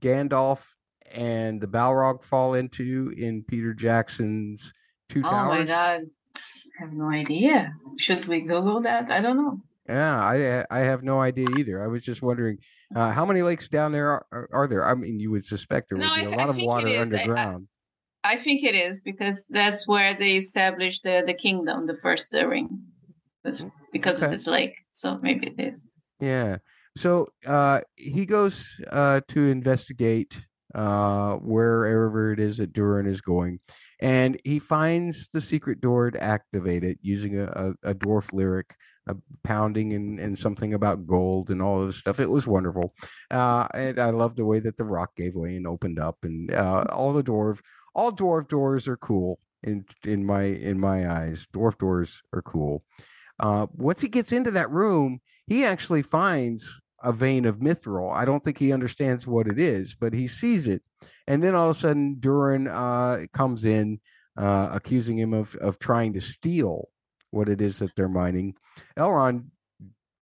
Gandalf and the Balrog fall into in Peter Jackson's Two Towers? Oh my god, I have no idea. Should we Google that? I don't know. Yeah, I I have no idea either. I was just wondering uh, how many lakes down there are, are, are, there. I mean, you would suspect there would no, be a lot of water underground. I, think it is because that's where they established the the kingdom, the first the ring, because okay. of this lake. So maybe it is. Yeah. So uh, he goes uh, to investigate uh, wherever it is that Durin is going, and he finds the secret door to activate it using a, a, a dwarf lyric, a pounding and, and something about gold and all of this stuff. It was wonderful, uh, and I love the way that the rock gave way and opened up, and uh, all the dwarf, all dwarf doors are cool in in my in my eyes. Dwarf doors are cool. Uh, once he gets into that room, he actually finds a vein of mithril. I don't think he understands what it is, but he sees it. And then all of a sudden, Durin uh, comes in, uh, accusing him of, of trying to steal what it is that they're mining. Elrond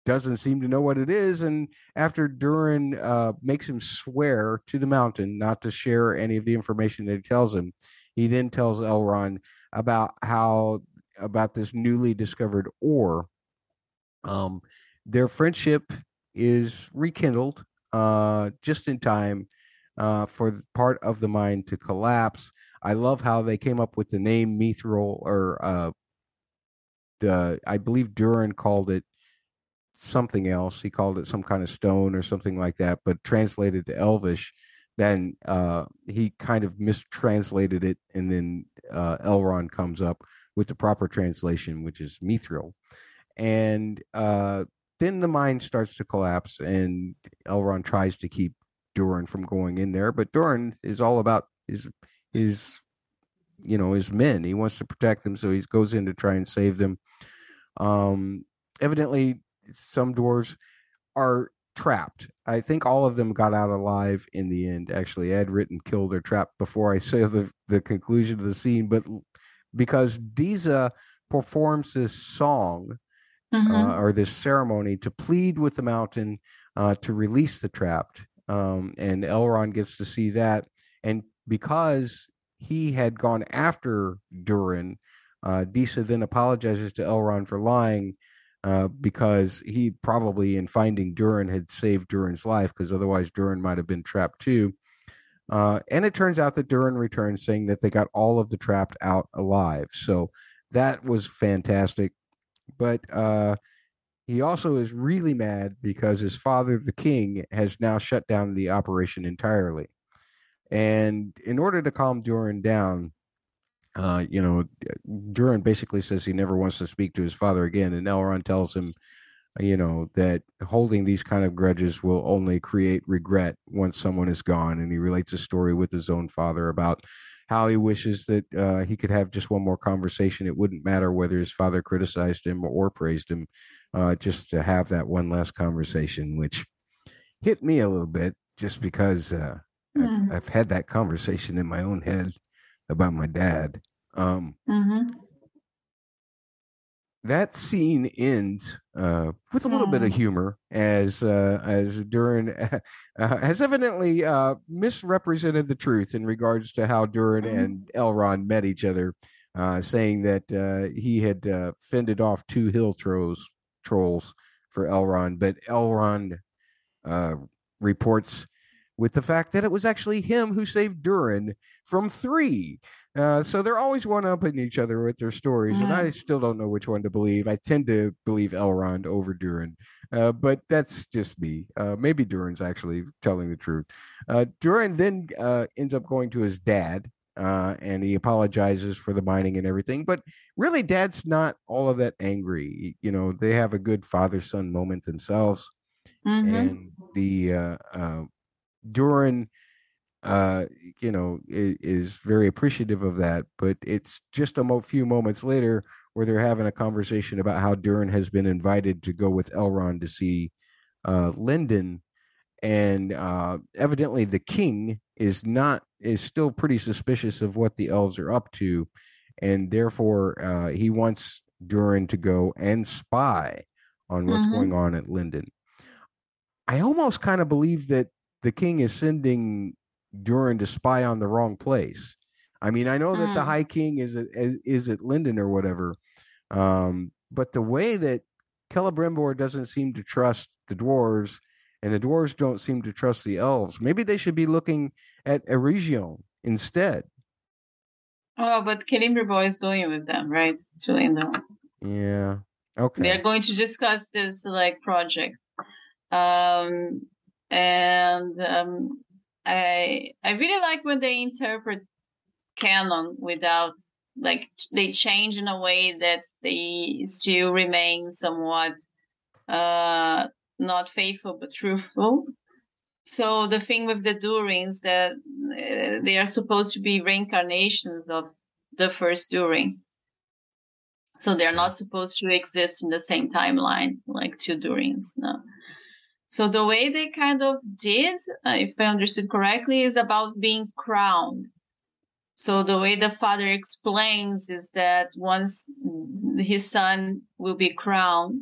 doesn't seem to know what it is. And after Durin uh, makes him swear to the mountain not to share any of the information that he tells him, he then tells Elrond about how, about this newly discovered ore. Um, their friendship is rekindled uh, just in time uh, for part of the mine to collapse. I love how they came up with the name Mithril, or uh, the I believe Durin called it something else. He called it some kind of stone or something like that, but translated to Elvish. Then uh, he kind of mistranslated it, and then uh, Elrond comes up with the proper translation, which is Mithril. And uh, then the mine starts to collapse, and Elrond tries to keep Durin from going in there. But Durin is all about his his you know his men. He wants to protect them, so he goes in to try and save them. Um, evidently, some dwarves are trapped. I think all of them got out alive in the end. Actually, Ed written killed their trap before I say the the conclusion of the scene, but because Disa performs this song mm-hmm. uh, or this ceremony to plead with the mountain uh, to release the trapped. Um, and Elrond gets to see that. And because he had gone after Durin, uh, Disa then apologizes to Elrond for lying uh, because he probably, in finding Durin, had saved Durin's life because otherwise Durin might have been trapped too. Uh, and it turns out that Durin returns saying that they got all of the trapped out alive. So that was fantastic but uh, he also is really mad because his father, the king, has now shut down the operation entirely. And in order to calm Durin down, uh, you know, Durin basically says he never wants to speak to his father again, and Elrond tells him, you know, that holding these kind of grudges will only create regret once someone is gone. And he relates a story with his own father about how he wishes that uh, he could have just one more conversation. It wouldn't matter whether his father criticized him or praised him, uh, just to have that one last conversation, which hit me a little bit just because uh, I've, hmm. I've, had that conversation in my own head about my dad. Um, mm-hmm that scene ends uh, with a little mm. bit of humor as uh, as Durin uh, has evidently uh, misrepresented the truth in regards to how Durin mm. and Elrond met each other, uh, saying that uh, he had fended off two hill trolls trolls for Elrond, but Elrond reports with the fact that it was actually him who saved Durin from three. Uh, so they're always one upping each other with their stories, mm-hmm. and I still don't know which one to believe. I tend to believe Elrond over Durin, uh, but that's just me. Uh, maybe Durin's actually telling the truth. Uh, Durin then uh, ends up going to his dad, uh, and he apologizes for the mining and everything. But really, Dad's not all of that angry. You know, they have a good father son moment themselves, mm-hmm. and the uh, Durin uh, you know, is, is, very appreciative of that. But it's just a mo- few moments later where they're having a conversation about how Durin has been invited to go with Elrond to see uh, Lindon, and uh, evidently the king is not is still pretty suspicious of what the elves are up to, and therefore uh, he wants Durin to go and spy on what's mm-hmm. going on at Lindon. I almost kind of believe that the king is sending Durin to spy on the wrong place. I mean, I know that mm. the High King is at, is at Lindon or whatever, um, but the way that Celebrimbor doesn't seem to trust the dwarves, and the dwarves don't seem to trust the elves. Maybe they should be looking at Eregion instead. Oh, but Celebrimbor is going with them, right? To Lindon. Yeah. Okay. They're going to discuss this like project. Um, and um, I I really like when they interpret canon without like they change in a way that they still remain somewhat uh not faithful but truthful. So the thing with the Durins that uh, they are supposed to be reincarnations of the first Durin so they're not supposed to exist in the same timeline like two Durins no so the way they kind of did, uh, if I understood correctly, is about being crowned. So the way the father explains is that once his son will be crowned,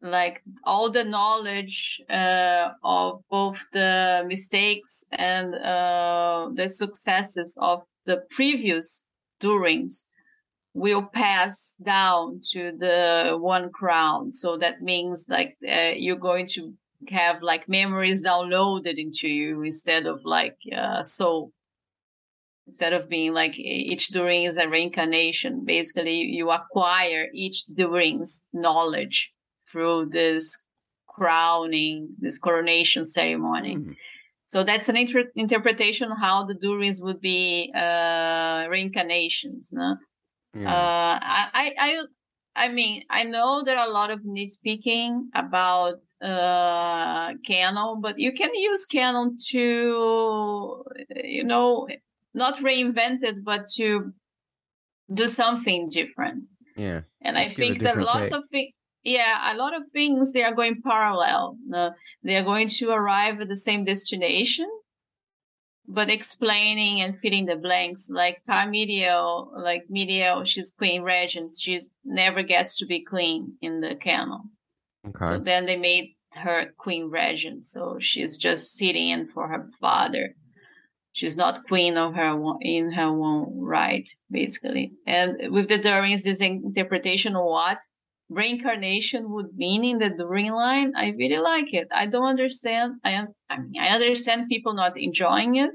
like all the knowledge uh, of both the mistakes and uh, the successes of the previous Durins will pass down to the one crown. So that means like uh, you're going to have like memories downloaded into you instead of like uh, so instead of being like each Durin is a reincarnation basically you acquire each Durin's knowledge through this crowning this coronation ceremony mm-hmm. so that's an inter- interpretation of how the Durins would be uh, reincarnations no? Yeah. Uh, I, I I mean, I know there are a lot of nitpicking about uh, Canon, but you can use Canon to, you know, not reinvent it, but to do something different. Yeah. And I think that lots of things, yeah, a lot of things they are going parallel. Uh, they are going to arrive at the same destination, but explaining and filling the blanks like Tar-Míriel, like Míriel, she's queen regent. She never gets to be queen in the canon. Okay. So then they made her queen regent. So she's just sitting in for her father. She's not queen of her in her own right, basically. And with the Durins, this interpretation of what reincarnation would mean in the Durin line, I really like it. I don't understand. I, I mean, I understand people not enjoying it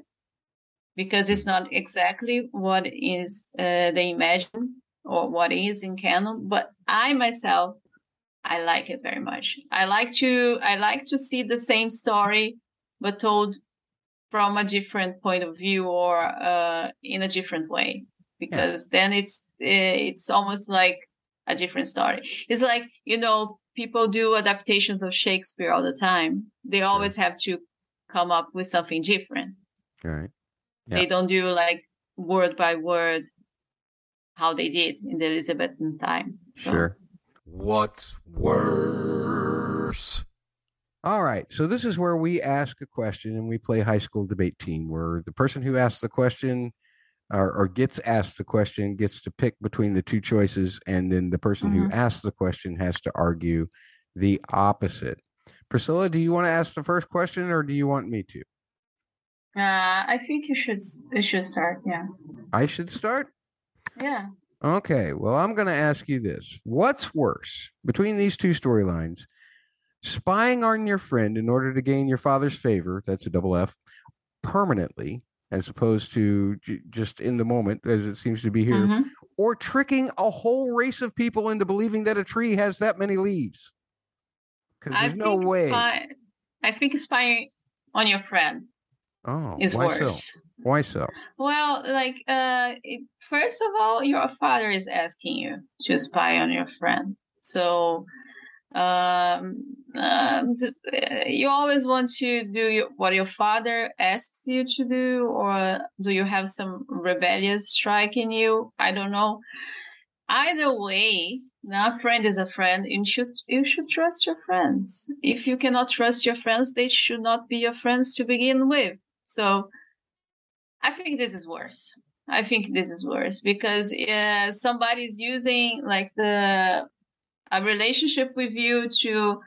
because it's not exactly what is uh, they imagine or what is in canon. But I myself, I like it very much. I like to, I like to see the same story, but told from a different point of view or uh, in a different way because yeah. then it's it's almost like a different story. It's like, you know, people do adaptations of Shakespeare all the time. They always have to come up with something different. Right. They don't do like word by word how they did in the Elizabethan time. So. Sure. What's worse? All right. So this is where we ask a question and we play high school debate team where the person who asks the question or, or, gets asked the question gets to pick between the two choices, and then the person mm-hmm. who asks the question has to argue the opposite. Priscilla, do you want to ask the first question, or do you want me to? Uh, I think you should. You should start. Yeah. I should start. Yeah. Okay. Well, I'm going to ask you this: What's worse between these two storylines? spying on your friend in order to gain your father's favor, that's a double F, permanently, as opposed to j- just in the moment, as it seems to be here, mm-hmm. or tricking a whole race of people into believing that a tree has that many leaves. Because there's no way. Spy, I think spying on your friend oh, is worse. So? Why so? Well, like, uh, first of all, your father is asking you to spy on your friend. So um, uh, you always want to do what your father asks you to do, or do you have some rebellious strike in you? I don't know. Either way, a friend is a friend. You should you should trust your friends. If you cannot trust your friends, they should not be your friends to begin with. So, I think this is worse. I think this is worse because uh, somebody's using like the a relationship with you to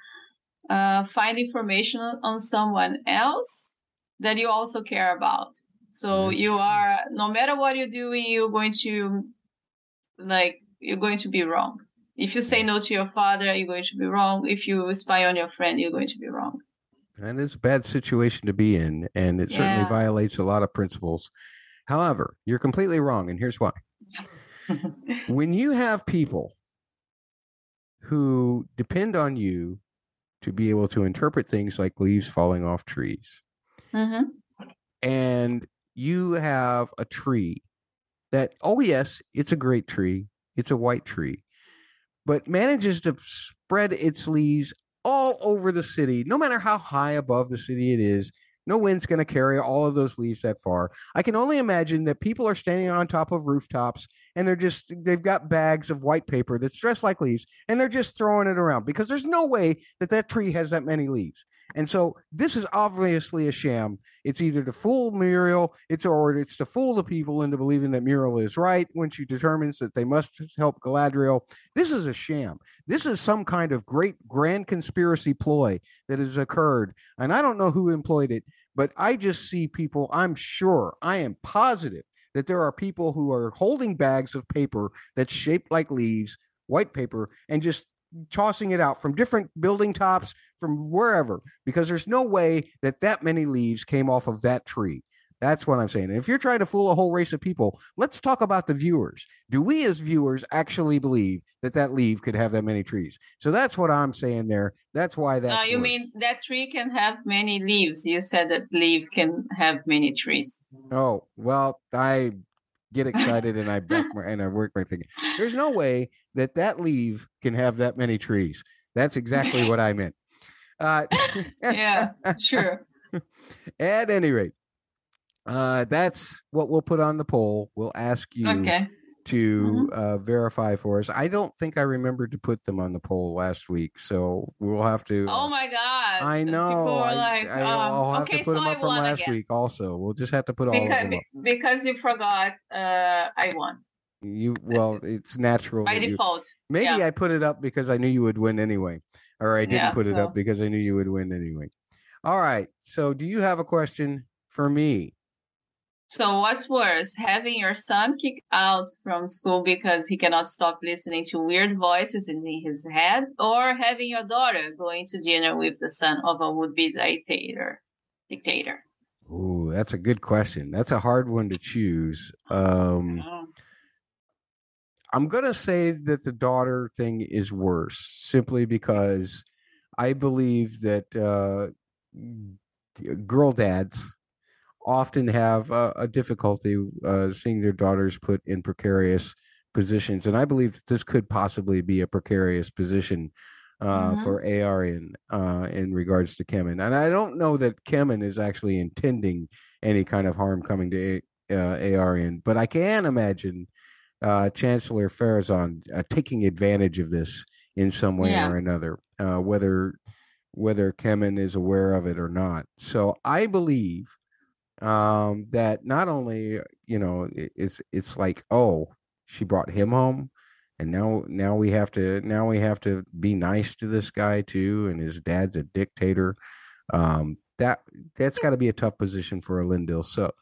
uh, find information on someone else that you also care about. So yes. you are, no matter what you're doing, you're going to, like, you're going to be wrong. If you say no to your father, you're going to be wrong. If you spy on your friend, you're going to be wrong. And it's a bad situation to be in, and it certainly violates a lot of principles. However, you're completely wrong, and here's why. when you have people who depend on you to be able to interpret things like leaves falling off trees. Mm-hmm. And you have a tree that, oh, yes, it's a great tree, it's a white tree, but manages to spread its leaves all over the city, no matter how high above the city it is. No wind's going to carry all of those leaves that far. I can only imagine that people are standing on top of rooftops and they're just they've got bags of white paper that's dressed like leaves and they're just throwing it around because there's no way that that tree has that many leaves and so this is obviously a sham. It's either to fool Míriel it's or it's to fool the people into believing that Míriel is right when she determines that they must help galadriel. This is a sham. This is some kind of great grand conspiracy ploy that has occurred and i don't know who employed it but i just see people i'm sure i am positive that there are people who are holding bags of paper that's shaped like leaves, white paper, and just tossing it out from different building tops from wherever because there's no way that that many leaves came off of that tree that's what I'm saying. And if you're trying to fool a whole race of people, let's talk about the viewers. Do we as viewers actually believe that that leaf could have that many trees? So that's what I'm saying there. That's why that. No, you worse. mean that tree can have many leaves? You said that leaf can have many trees. Oh well, I get excited and I back my, and I work my thinking. There's no way that that leaf can have that many trees. That's exactly what I meant. Uh, yeah, sure. At any rate, uh, that's what we'll put on the poll. We'll ask you okay. To mm-hmm. uh, verify for us. I don't think I remembered to put them on the poll last week, so we'll have to. Oh my god! I know. I, like, I, will um, have okay, to put so them up I from last again. week. Also, we'll just have to put all because, of them up. Because you forgot, uh, I won. You well, it. it's natural by default. You, maybe yeah. I put it up because I knew you would win anyway, or I didn't yeah, put so. it up because I knew you would win anyway. All right. So, do you have a question for me? So what's worse, having your son kicked out from school because he cannot stop listening to weird voices in his head, or having your daughter going to dinner with the son of a would-be dictator? Dictator. Ooh, that's a good question. That's a hard one to choose. Um. I'm gonna say that the daughter thing is worse, simply because I believe that uh, girl dads often have a, a difficulty uh, seeing their daughters put in precarious positions, and I believe that this could possibly be a precarious position uh, mm-hmm. for Eärien uh, in regards to Kemen. And I don't know that Kemen is actually intending any kind of harm coming to a- uh, Eärien, but I can imagine uh, Chancellor Pharazôn uh, taking advantage of this in some way yeah. or another, uh, whether whether Kemen is aware of it or not. So I believe um, that not only you know it's it's like oh she brought him home and now now we have to now we have to be nice to this guy too and his dad's a dictator. Um, that that's got to be a tough position for Elendil. So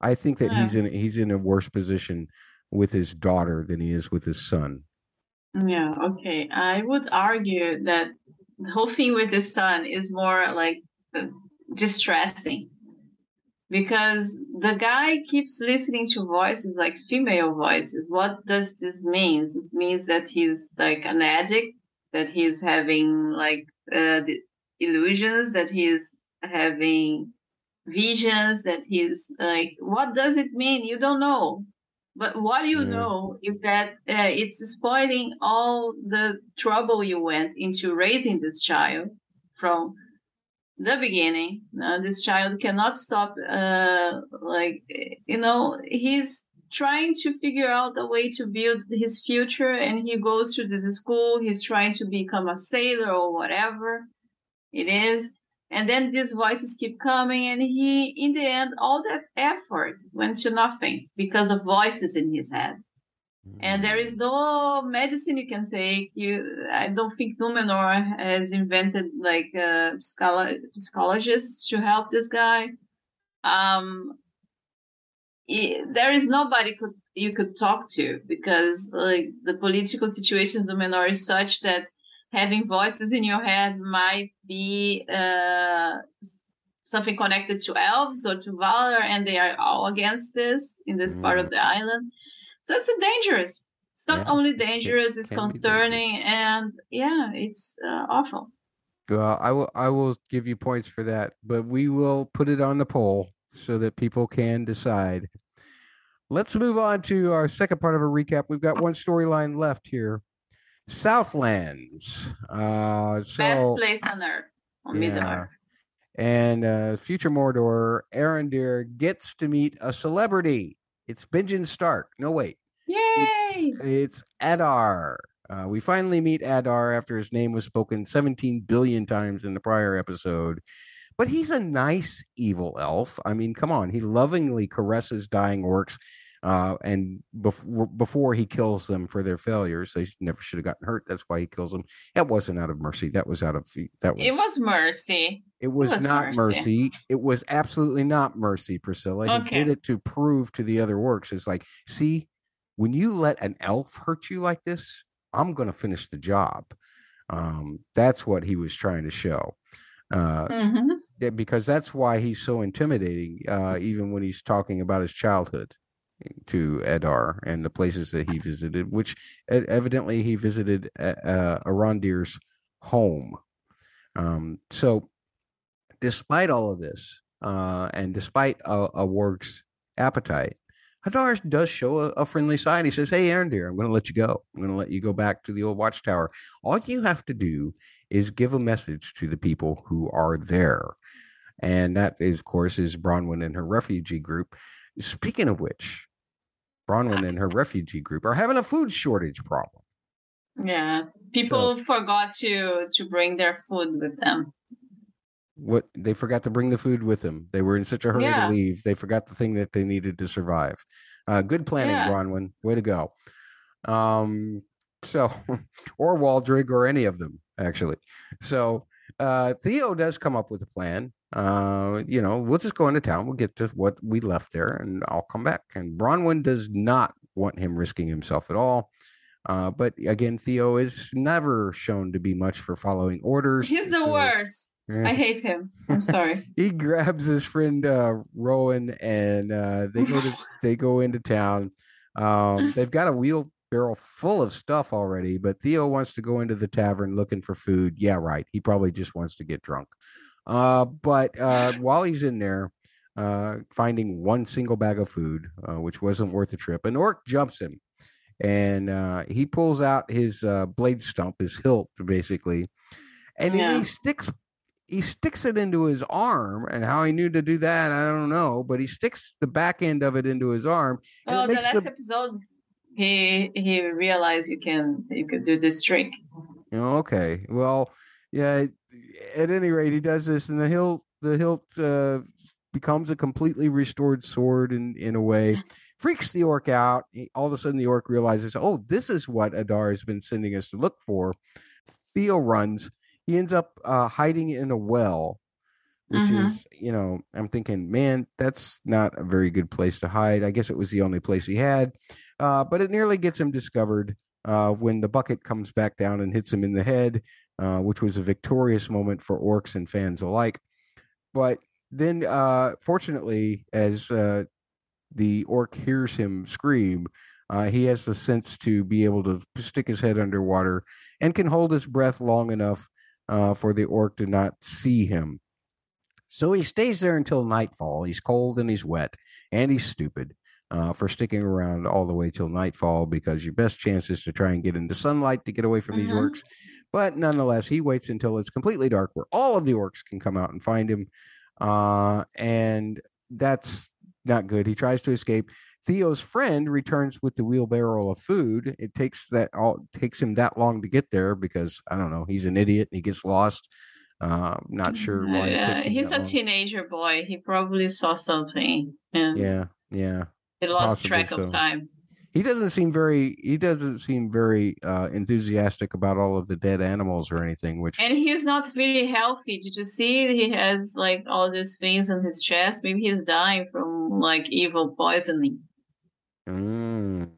I think that yeah. he's in he's in a worse position with his daughter than he is with his son. Yeah okay. I would argue that the whole thing with the son is more like uh, distressing because the guy keeps listening to voices like female voices. What does this mean? It means that he's like an addict, that he's having like uh, illusions, that he's having visions, that he's like, what does it mean? You don't know. But what you know is that uh, it's spoiling all the trouble you went into raising this child from the beginning. Uh, this child cannot stop, uh, like, you know, he's trying to figure out a way to build his future and he goes to this school. He's trying to become a sailor or whatever it is. And then these voices keep coming and he, in the end, all that effort went to nothing because of voices in his head and there is no medicine you can take. You, I don't think Numenor has invented like uh, psychologists to help this guy. Um, it, there is nobody could you could talk to because like the political situation in Numenor is such that having voices in your head might be uh, something connected to elves or to Valar, and they are all against this in this mm. part of mm. the island. So it's dangerous. It's not yeah. only dangerous; it it's concerning, and yeah, it's uh, awful. Well, I will I will give you points for that, but we will put it on the poll so that people can decide. Let's move on to our second part of a recap. We've got one storyline left here. Southlands. Uh, so, Best place on earth. On yeah. And uh, future Mordor, Arondir gets to meet a celebrity. It's Benjen Stark. No, wait. Yay! It's, it's Adar. Uh, we finally meet Adar after his name was spoken 17 billion times in the prior episode. But he's a nice evil elf. I mean, come on. He lovingly caresses dying orcs uh, and before before he kills them for their failures, they never should have gotten hurt. That's why he kills them. That wasn't out of mercy. That was out of that was. It was mercy. It was, it was not mercy. mercy. It was absolutely not mercy, Priscilla. Okay. He did it to prove to the other orcs. It's like, see, when you let an elf hurt you like this, I'm going to finish the job. Um, that's what he was trying to show. Uh, mm-hmm. because that's why he's so intimidating, uh, even when he's talking about his childhood to Edar and the places that he visited, which evidently he visited uh, uh, Arondir's home. Um, so, despite all of this, uh, and despite a, a Warg's appetite, Adar does show a, a, friendly side. He says, "Hey, Arondir, I'm going to let you go. I'm going to let you go back to the old watchtower. All you have to do is give a message to the people who are there." And that, is, of course, is Bronwyn and her refugee group. Speaking of which, Bronwyn and her refugee group are having a food shortage problem. Yeah, people so, forgot to to bring their food with them. What they forgot to bring the food with them. They were in such a hurry yeah. to leave. They forgot the thing that they needed to survive. Uh, good planning, yeah. Bronwyn. Way to go. Um, so, or Waldreg, or any of them actually. So uh, Theo does come up with a plan uh, you know, we'll just go into town. We'll get to what we left there, and I'll come back. And Bronwyn does not want him risking himself at all. Uh, but again, Theo is never shown to be much for following orders. He's the so, worst. I hate him. I'm sorry. he grabs his friend uh, Rowan, and uh, they go to they go into town. Um, they've got a wheelbarrow full of stuff already, but Theo wants to go into the tavern looking for food. Yeah, right. He probably just wants to get drunk. Uh, but uh, while he's in there, uh, finding one single bag of food, uh, which wasn't worth the trip, an orc jumps him, and uh, he pulls out his uh, blade stump, his hilt, basically, and yeah. he sticks he sticks it into his arm. And how he knew to do that, I don't know, but he sticks the back end of it into his arm. Oh, the last the... episode, he he realized you can you could do this trick. Okay, well, yeah, at any rate, he does this, and the hilt the hilt uh, becomes a completely restored sword in in a way. Freaks the orc out. All of a sudden, the orc realizes, oh, this is what Adar has been sending us to look for. Theo runs. He ends up uh, hiding in a well, which mm-hmm. is, you know, I'm thinking, man, that's not a very good place to hide. I guess it was the only place he had, uh, but it nearly gets him discovered uh, when the bucket comes back down and hits him in the head uh, which was a victorious moment for orcs and fans alike. But then, uh, fortunately, as uh, the orc hears him scream, uh, he has the sense to be able to stick his head underwater and can hold his breath long enough uh, for the orc to not see him. So he stays there until nightfall. He's cold and he's wet and he's stupid uh, for sticking around all the way till nightfall because your best chance is to try and get into sunlight to get away from mm-hmm. these orcs. But nonetheless, he waits until it's completely dark where all of the orcs can come out and find him. Uh, and that's not good. He tries to escape. Theo's friend returns with the wheelbarrow of food. It takes that all takes him that long to get there because I don't know. He's an idiot and he gets lost. Uh, not sure why. Uh, he's a long. teenager boy. He probably saw something. And yeah, yeah. He lost track so. of time. He doesn't seem very. He doesn't seem very uh, enthusiastic about all of the dead animals or anything. Which and he's not really healthy. Did you see? He has like all these things on his chest. Maybe he's dying from like evil poisoning. Mm,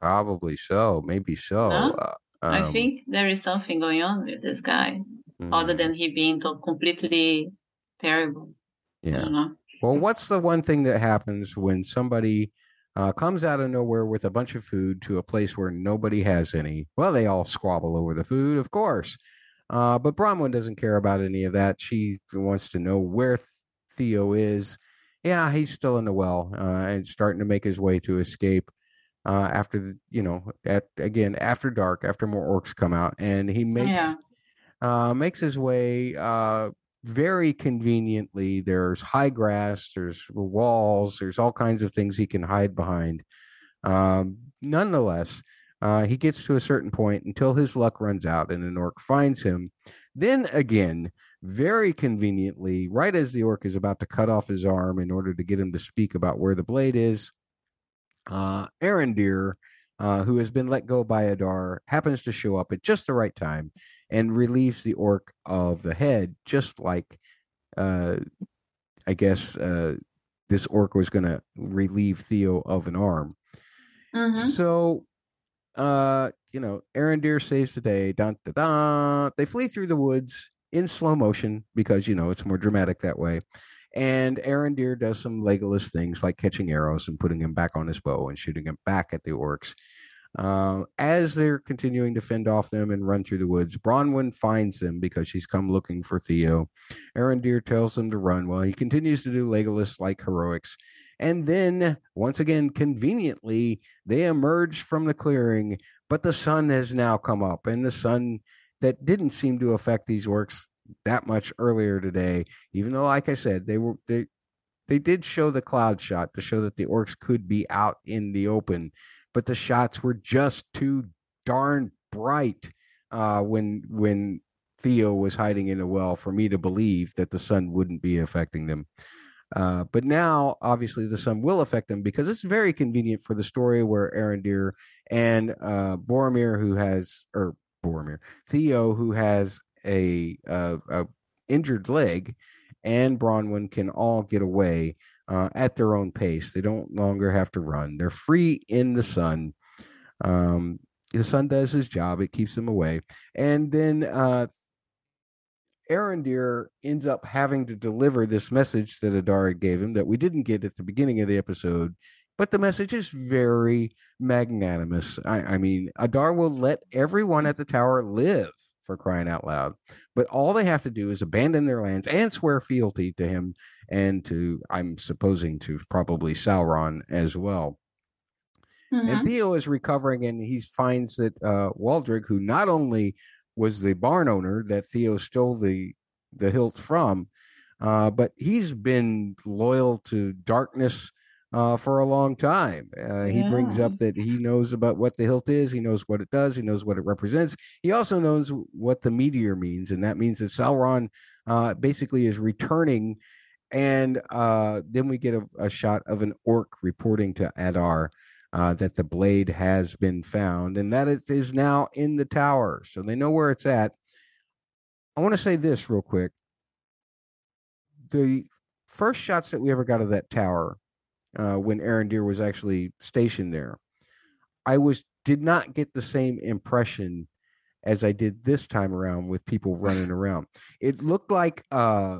probably so. Maybe so. Huh? Uh, um, I think there is something going on with this guy, mm. other than he being completely terrible. Yeah. Well, what's the one thing that happens when somebody uh, comes out of nowhere with a bunch of food to a place where nobody has any? Well, they all squabble over the food, of course. Uh, but Bronwyn doesn't care about any of that. She wants to know where Theo is yeah, he's still in the well uh, and starting to make his way to escape uh, after the, you know, at again after dark, after more orcs come out, and he makes yeah. uh, makes his way uh, very conveniently. There's high grass, there's walls, there's all kinds of things he can hide behind. Um, nonetheless, uh, he gets to a certain point until his luck runs out, and an orc finds him. Then again, very conveniently, right as the orc is about to cut off his arm in order to get him to speak about where the blade is, uh, Arondir, uh, who has been let go by Adar, happens to show up at just the right time and relieves the orc of the head, just like uh, I guess uh, this orc was going to relieve Theo of an arm. Mm-hmm. So, uh, you know, Arondir saves the day. Dun, dun, dun. They flee through the woods in slow motion because you know it's more dramatic that way. And Arondir does some Legolas things like catching arrows and putting him back on his bow and shooting him back at the orcs. Uh, as they're continuing to fend off them and run through the woods, Bronwyn finds them because she's come looking for Theo. Arondir tells them to run while he continues to do Legolas like heroics. And then, once again, conveniently, they emerge from the clearing, but the sun has now come up, and the sun that didn't seem to affect these orcs that much earlier today. Even though, like I said, they were they they did show the cloud shot to show that the orcs could be out in the open, but the shots were just too darn bright uh, when when Theo was hiding in a well for me to believe that the sun wouldn't be affecting them. Uh, but now, obviously, the sun will affect them because it's very convenient for the story where Arondir and uh, Boromir, who has, or Boromir. Theo, who has a, a, a injured leg, and Bronwyn can all get away uh, at their own pace. They don't longer have to run. They're free in the sun. Um, the sun does his job; it keeps them away. And then uh, ends up having to deliver this message that Adara gave him that we didn't get at the beginning of the episode but the message is very magnanimous. I, I mean, Adar will let everyone at the tower live for crying out loud. But all they have to do is abandon their lands and swear fealty to him and to, I'm supposing, to probably Sauron as well. Mm-hmm. And Theo is recovering and he finds that uh, Waldreg, who not only was the barn owner that Theo stole the, the hilt from, uh, but he's been loyal to darkness uh, for a long time. Uh, he yeah. brings up that he knows about what the hilt is, he knows what it does, he knows what it represents. He also knows what the meteor means, and that means that Sauron uh, basically is returning. And uh, then we get a, a, shot of an orc reporting to Adar uh, that the blade has been found and that it is now in the tower. So they know where it's at. I want to say this real quick. The first shots that we ever got of that tower uh, when Arondir was actually stationed there. I was did not get the same impression as I did this time around with people running around. It looked like uh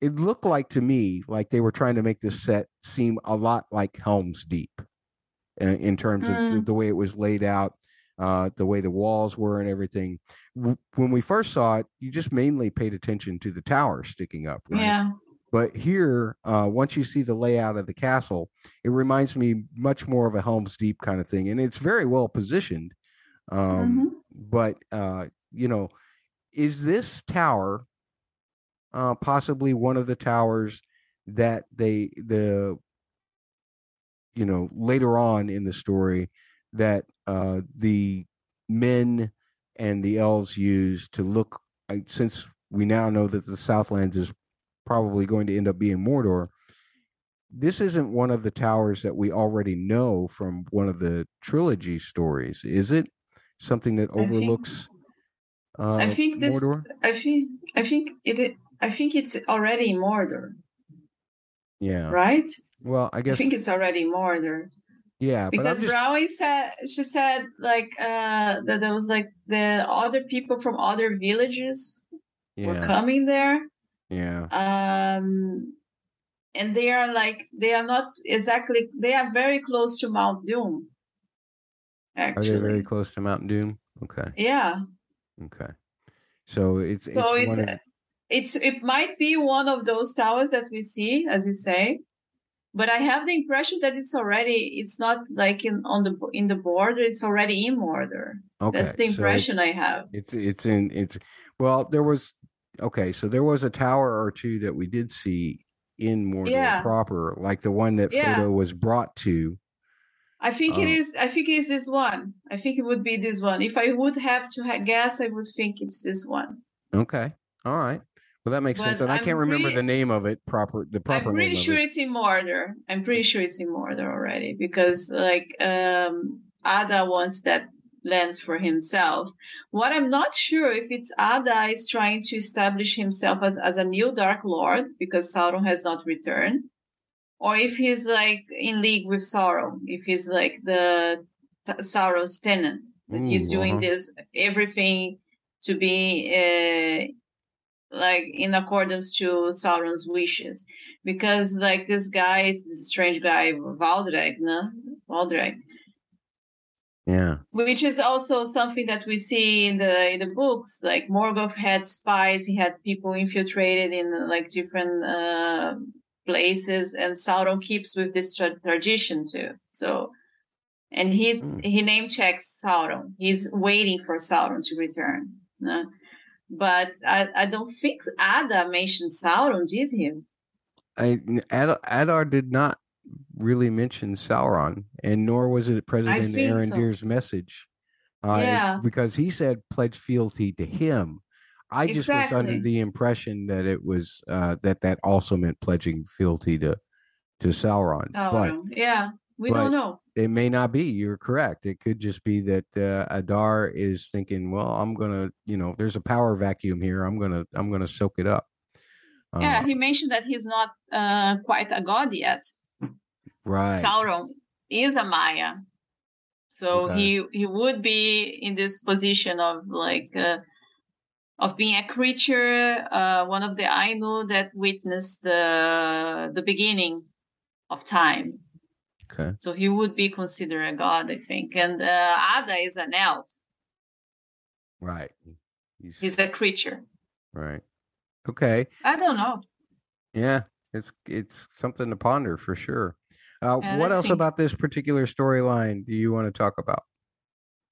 it looked like to me like they were trying to make this set seem a lot like Helm's Deep in, in terms mm. of the, the, way it was laid out, uh, the way the walls were and everything. W- when we first saw it, you just mainly paid attention to the tower sticking up. Right? Yeah. But here, uh, once you see the layout of the castle, it reminds me much more of a Helm's Deep kind of thing, and it's very well positioned. Um, mm-hmm. But uh, you know, is this tower uh, possibly one of the towers that they the you know later on in the story that uh, the men and the elves use to look since we now know that the Southlands is probably going to end up being Mordor. This isn't one of the towers that we already know from one of the trilogy stories, is it? Something that overlooks. I think, uh, I think this. Mordor? I think. I think it. I think it's already Mordor. Yeah. Right? Well, I guess I think it's already Mordor. Yeah, because just... Said she said like uh that there was like the other people from other villages yeah. were coming there. Yeah. Um and they are like they are not exactly they are very close to Mount Doom. Actually. Are they very close to Mount Doom? Okay. Yeah. Okay. So it's so it's, it's it's it might be one of those towers that we see, as you say, but I have the impression that it's already it's not like in on the in the border; it's already in Mordor. Okay, that's the impression so I have. It's it's in it's well, there was okay, so there was a tower or two that we did see in Mordor yeah. proper, like the one that yeah. Frodo was brought to. I think it um, is. I think it is this one. I think it would be this one. If I would have to guess, I would think it's this one. Okay. All right. Well, that makes but sense, and I'm I can not remember the name of it proper. The proper. I'm pretty sure it. it's in Mordor. I'm pretty sure it's in Mordor already because, like, um Adar wants that lens for himself. What I'm not sure if it's Adar is trying to establish himself as as a new Dark Lord because Sauron has not returned, or if he's like in league with Sauron. If he's like the Sauron's tenant, that he's doing uh-huh. this everything to be. Uh, like in accordance to Sauron's wishes. Because like this guy, this strange guy, Valdreg, no? Valdreg. Yeah. Which is also something that we see in the in the books. Like Morgoth had spies, he had people infiltrated in like different uh, places, and Sauron keeps with this tra- tradition too. So, and he mm. he name checks Sauron. He's waiting for Sauron to return. No? but I, I don't think Adar mentioned Sauron, did he? I Adar, Adar did not really mention Sauron, and nor was it President Arondir's so. message. Uh, yeah, because he said pledge fealty to him. I just exactly. was under the impression that it was uh, that that also meant pledging fealty to to Sauron. Sauron. But yeah, we don't know. It may not be. You're correct. It could just be that uh, Adar is thinking, "Well, I'm gonna, you know, there's a power vacuum here. I'm gonna, I'm gonna soak it up." Yeah, uh, he mentioned that he's not uh, quite a god yet. Right. Sauron is a Maia. so okay. he he would be in this position of like uh, of being a creature, uh, one of the Ainur that witnessed the the beginning of time. Okay. So he would be considered a god, I think. And uh, Adar is an elf. Right. He's, He's a creature. Right. Okay. I don't know. Yeah, it's it's something to ponder for sure. Uh, yeah, what else about this particular storyline do you want to talk about?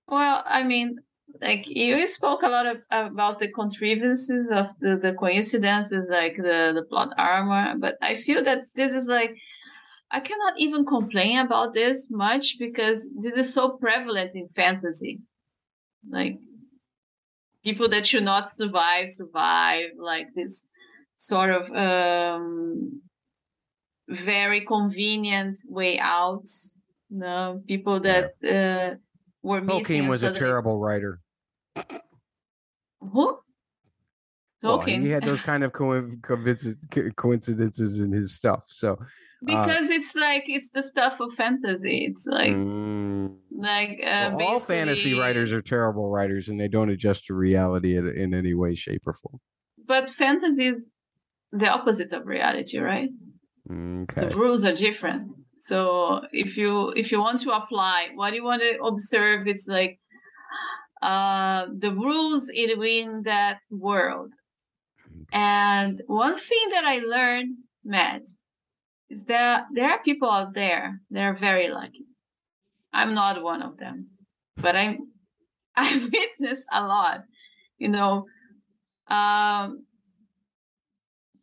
Well, I mean, like you spoke a lot of, about the contrivances of the, the coincidences, like the the plot armor, but I feel that this is like I cannot even complain about this much because this is so prevalent in fantasy. Like people that should not survive survive like this sort of um, very convenient way out. You know, people that uh, were Tolkien was a terrible writer. Who? Tolkien. Well, he had those kind of coincidences in his stuff. So uh, because uh, it's like it's the stuff of fantasy. It's like mm, Like uh, well, all fantasy writers are terrible writers, and they don't adjust to reality in, in any way, shape, or form. But fantasy is the opposite of reality, right? Okay. The rules are different. So if you if you want to apply what you want to observe, it's like uh, the rules in that world. And one thing that I learned, Matt, is that there are people out there that are very lucky. I'm not one of them, but I'm I witness a lot. You know, um,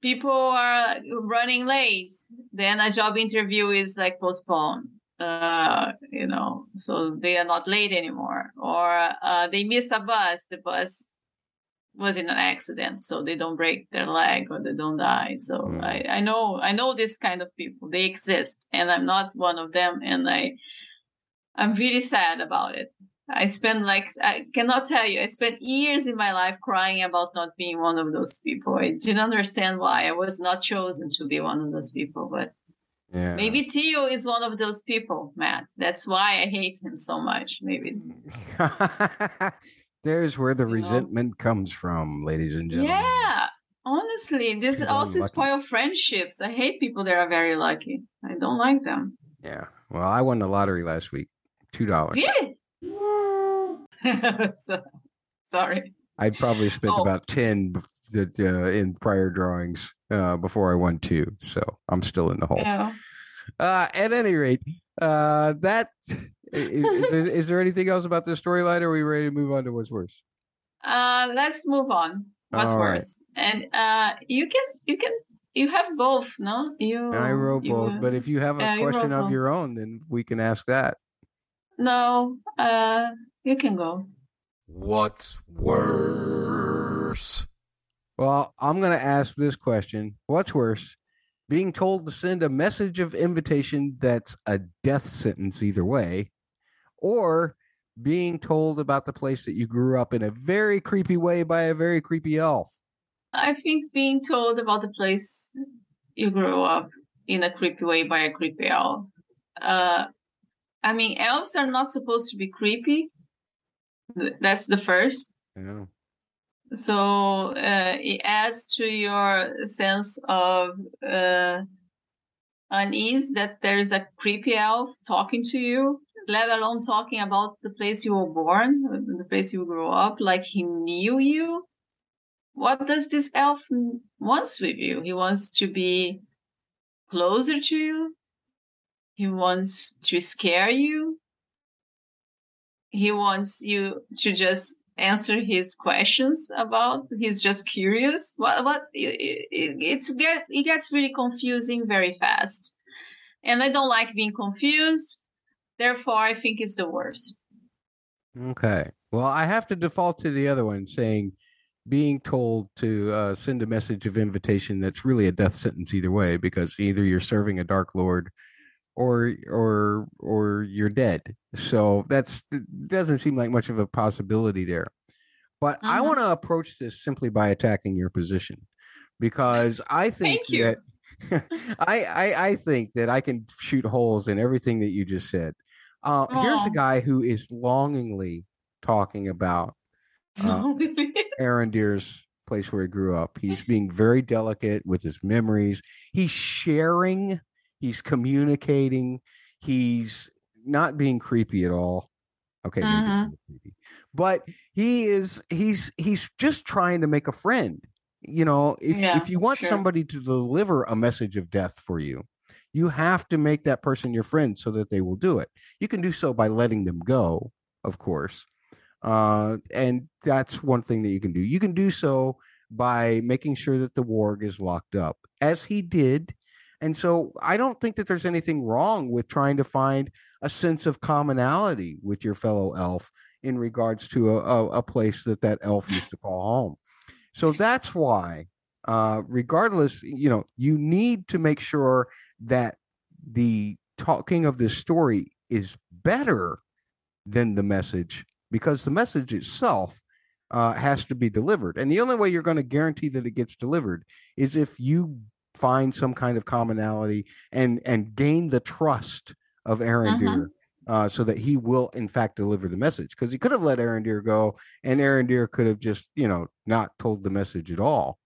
people are running late. Then a job interview is like postponed. Uh, you know, so they are not late anymore, or uh, they miss a bus. The bus was in an accident, so they don't break their leg or they don't die. So mm. I, I know, I know this kind of people. They exist, and I'm not one of them. And I, I'm really sad about it. I spent like I cannot tell you. I spent years in my life crying about not being one of those people. I didn't understand why I was not chosen to be one of those people, but yeah. maybe Theo is one of those people, Matt. That's why I hate him so much. Maybe There's where the you resentment know? comes from, ladies and gentlemen. Yeah. Honestly, this people also spoil friendships. I hate people that are very lucky. I don't like them. Yeah. Well, I won the lottery last week. Two dollars. Really? so, sorry. I probably spent oh. about ten that uh, in prior drawings uh, before I won two, so I'm still in the hole. Yeah. Uh, at any rate, uh, that is, is, there anything else about this storyline? Are we ready to move on to what's worse? Uh, let's move on. What's All worse? Right. And uh, you can you can you have both, no? You I wrote both, but if you have a question of both. your own, then we can ask that. No, uh, you can go. What's worse? Well, I'm going to ask this question. What's worse? Being told to send a message of invitation that's a death sentence either way, or being told about the place that you grew up in a very creepy way by a very creepy elf? I think being told about the place you grew up in a creepy way by a creepy elf. Uh, I mean, elves are not supposed to be creepy. That's the first. Yeah. So uh, it adds to your sense of uh, unease that there's a creepy elf talking to you, let alone talking about the place you were born, the place you grew up, like he knew you. What does this elf wants with you? He wants to be closer to you. He wants to scare you. He wants you to just answer his questions about. He's just curious. What? What? It, it, it's get it gets really confusing very fast, and I don't like being confused. Therefore, I think it's the worst. Okay. Well, I have to default to the other one, saying being told to uh, send a message of invitation that's really a death sentence either way, because either you're serving a dark lord or or or you're dead. So that's doesn't seem like much of a possibility there. But I uh-huh. want to approach this simply by attacking your position because I think that I, I I think that I can shoot holes in everything that you just said. Uh, here's a guy who is longingly talking about uh, Arondir's place where he grew up. He's being very delicate with his memories. He's sharing He's communicating. He's not being creepy at all. Okay, uh-huh. but he is. He's he's just trying to make a friend. You know, if yeah, if you want sure. somebody to deliver a message of death for you, you have to make that person your friend so that they will do it. You can do so by letting them go, of course. Uh, and that's one thing that you can do. You can do so by making sure that the warg is locked up, as he did and so I don't think that there's anything wrong with trying to find a sense of commonality with your fellow elf in regards to a, a, a place that that elf used to call home. So that's why, uh, regardless, you know, you need to make sure that the talking of this story is better than the message because the message itself uh, has to be delivered. And the only way you're going to guarantee that it gets delivered is if you find some kind of commonality and and gain the trust of Arondir uh-huh. uh, so that he will in fact deliver the message because he could have let Arondir go and Arondir could have just you know not told the message at all.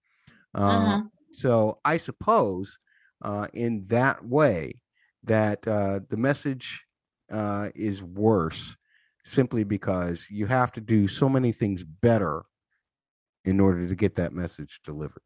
Uh, mm-hmm. So I suppose uh, in that way that uh, the message uh, is worse simply because you have to do so many things better in order to get that message delivered.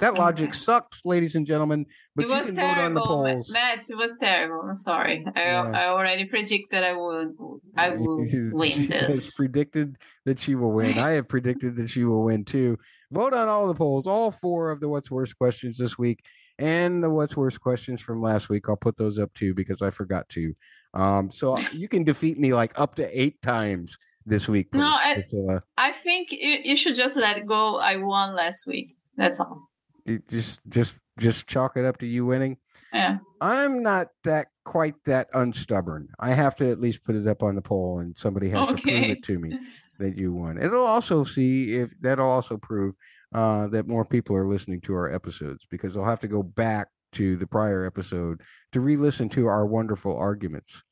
That logic okay. sucks, ladies and gentlemen. But it was you can terrible, vote on the polls. Matt, it was terrible. I'm sorry. I, yeah. I already predicted I would I will win she this. Has predicted that she will win. I have predicted that she will win too. Vote on all the polls, all four of the what's worse questions this week, and the what's worse questions from last week. I'll put those up too because I forgot to. Um, so you can defeat me like up to eight times this week. No, I, uh, I think you, you should just let it go. I won last week. That's all. Just, just, just chalk it up to you winning. Yeah. I'm not that quite that unstubborn. I have to at least put it up on the poll, and somebody has okay. to prove it to me that you won. It'll also see if that'll also prove uh, that more people are listening to our episodes because they'll have to go back to the prior episode to re-listen to our wonderful arguments.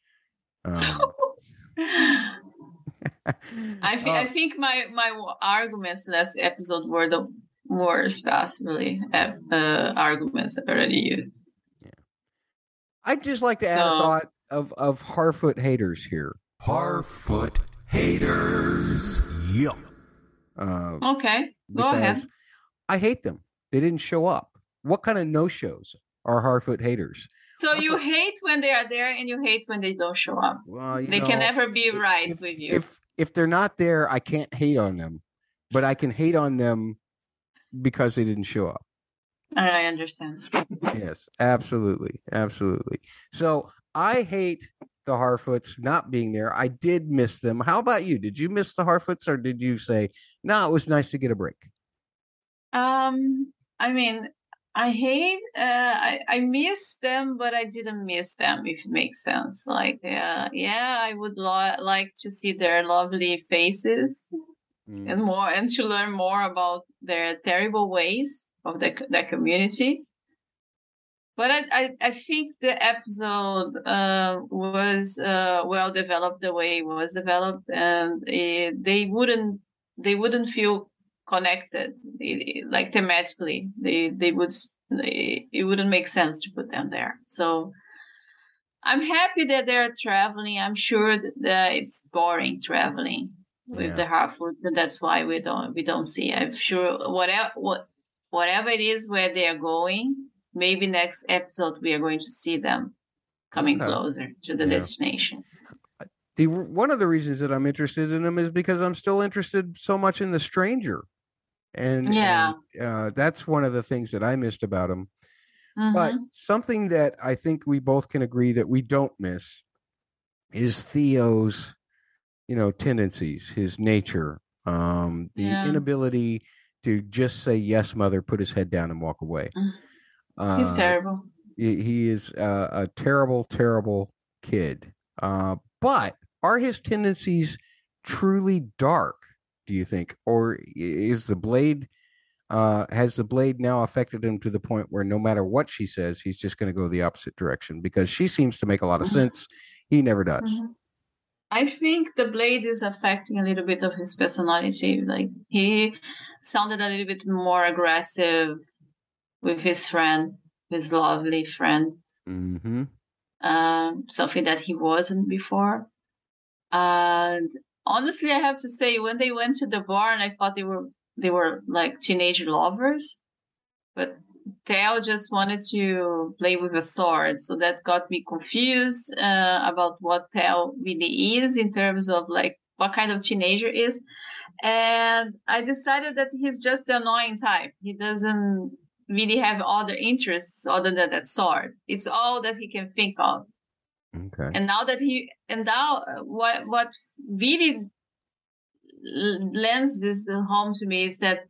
Um, I, th- uh, I think my my arguments last episode were the worst possibly uh, arguments I've already used. Yeah. I'd just like to so, add a thought of of Harfoot haters here. Harfoot haters. Yeah. Uh, okay, go ahead. I hate them. They didn't show up. What kind of no shows are Harfoot haters? So you hate when they are there, and you hate when they don't show up. Well, they know, can never be right if, with you. If if they're not there, I can't hate on them, but I can hate on them because they didn't show up. I understand. yes, absolutely, absolutely. So I hate the Harfoots not being there. I did miss them. How about you? Did you miss the Harfoots, or did you say, "No, it was nice to get a break"? Um, I mean, I hate, uh, I, I miss them, but I didn't miss them, if it makes sense. Like, uh, yeah, I would lo- like to see their lovely faces mm. and more, and to learn more about their terrible ways of the, the community. But I, I, I think the episode uh, was uh, well developed the way it was developed, and it, they wouldn't they wouldn't feel connected like thematically they they would they, it wouldn't make sense to put them there so i'm happy that they're traveling i'm sure that it's boring traveling with yeah. the Harfoot and that's why we don't we don't see i'm sure whatever what whatever it is where they are going maybe next episode we are going to see them coming okay. closer to the yeah. destination the one of the reasons that I'm interested in them is because I'm still interested so much in the stranger and yeah, and, uh, that's one of the things that I missed about him. Mm-hmm. But something that I think we both can agree that we don't miss is Theo's, you know, tendencies, his nature, um, the yeah. inability to just say yes, mother, put his head down and walk away. Mm. He's uh, terrible. He, he is a, a, terrible, terrible kid. Uh, but are his tendencies truly dark? do you think or is the blade uh has the blade now affected him to the point where no matter what she says he's just going to go the opposite direction because she seems to make a lot of mm-hmm. sense he never does mm-hmm. I think the blade is affecting a little bit of his personality like he sounded a little bit more aggressive with his friend his lovely friend. Mm-hmm. um, something that he wasn't before. And honestly, I have to say, when they went to the barn, I thought they were they were like teenage lovers, but Theo just wanted to play with a sword, so that got me confused uh, about what Theo really is in terms of like what kind of teenager is. And I decided that he's just the annoying type. He doesn't really have other interests other than that sword. It's all that he can think of. Okay. And now that he and now uh, what what really lends this home to me is that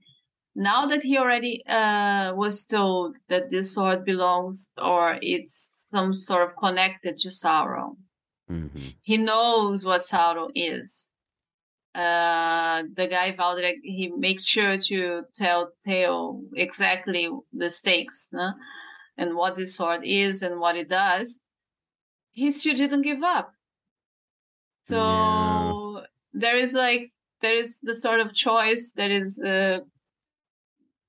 now that he already uh, was told that this sword belongs or it's some sort of connected to Sauron, mm-hmm. he knows what Sauron is. Uh, the guy Waldreg, he makes sure to tell Theo exactly the stakes no? and what this sword is and what it does he still didn't give up. So yeah. there is like there is the sort of choice that is uh,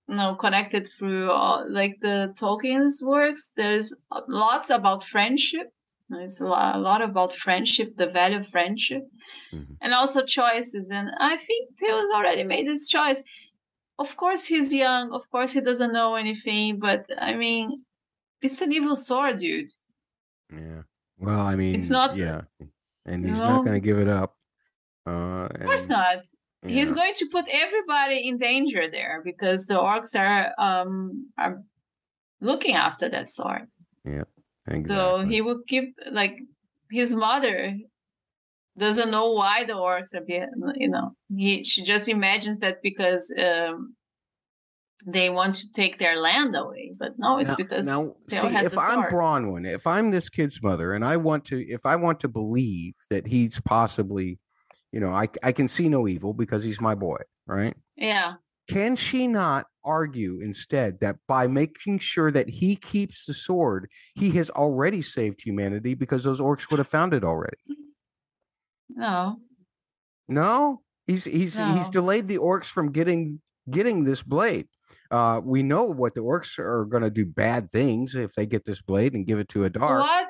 you know connected through all, like the Tolkien's works. There's lots about friendship. It's a lot, a lot about friendship, the value of friendship, mm-hmm. and also choices. And I think Theo's already made his choice. Of course, he's young. Of course, he doesn't know anything. But I mean, it's an evil sword, dude. Yeah. Well, I mean, it's not. Yeah, and he's not going to give it up. Uh, of course not. Yeah. He's going to put everybody in danger there because the orcs are um are looking after that sword. Yeah, exactly. So he will keep like his mother doesn't know why the orcs are being, you know, he she just imagines that because um they want to take their land away, but no, it's now, because now see, if I'm Bronwyn, if I'm this kid's mother, and I want to, if I want to believe that he's possibly you know, I I can see no evil because he's my boy, right? Yeah. Can she not argue instead that by making sure that he keeps the sword, he has already saved humanity because those orcs would have found it already? No. No? He's he's no. he's delayed the orcs from getting getting this blade. Uh, we know what the orcs are going to do bad things if they get this blade and give it to Adar. What?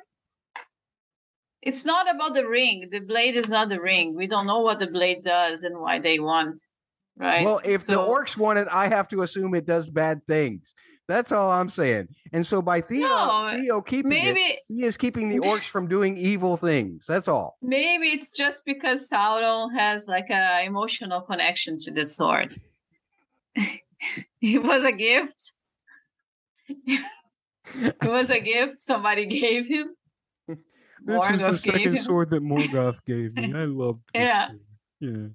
It's not about the ring. The blade is not the ring. We don't know what the blade does and why they want. Right. Well, if so, the orcs want it, I have to assume it does bad things. That's all I'm saying. And so by Theo, no, Theo keeping maybe, it, he is keeping the orcs from doing evil things. That's all. Maybe it's just because Sauron has like a emotional connection to the sword. it was a gift. it was a gift somebody gave him this Morgoth was the second sword that Morgoth gave me. I loved Yeah. Yeah.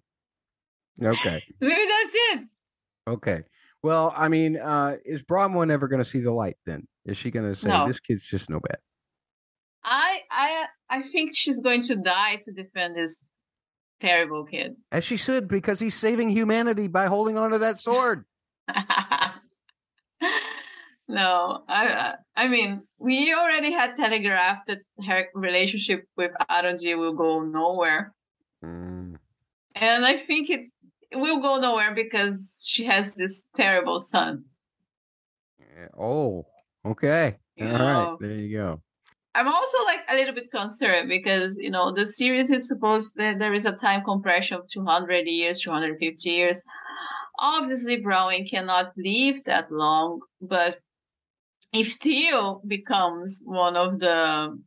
Okay. Maybe that's it. Okay. Well, I mean, uh, is Bronwyn ever going to see the light then? Is she going to say, no. this kid's just no bad? I, I, I think she's going to die to defend this terrible kid. As she should, because he's saving humanity by holding onto that sword. No, I I mean we already had telegraphed that her relationship with Arondir will go nowhere, mm. and I think it, it will go nowhere because she has this terrible son. Oh, okay, you all know, right, there you go. I'm also like a little bit concerned because you know the series is supposed that there is a time compression of 200 years, 250 years. Obviously, Bronwyn cannot live that long, but if Theo becomes one of the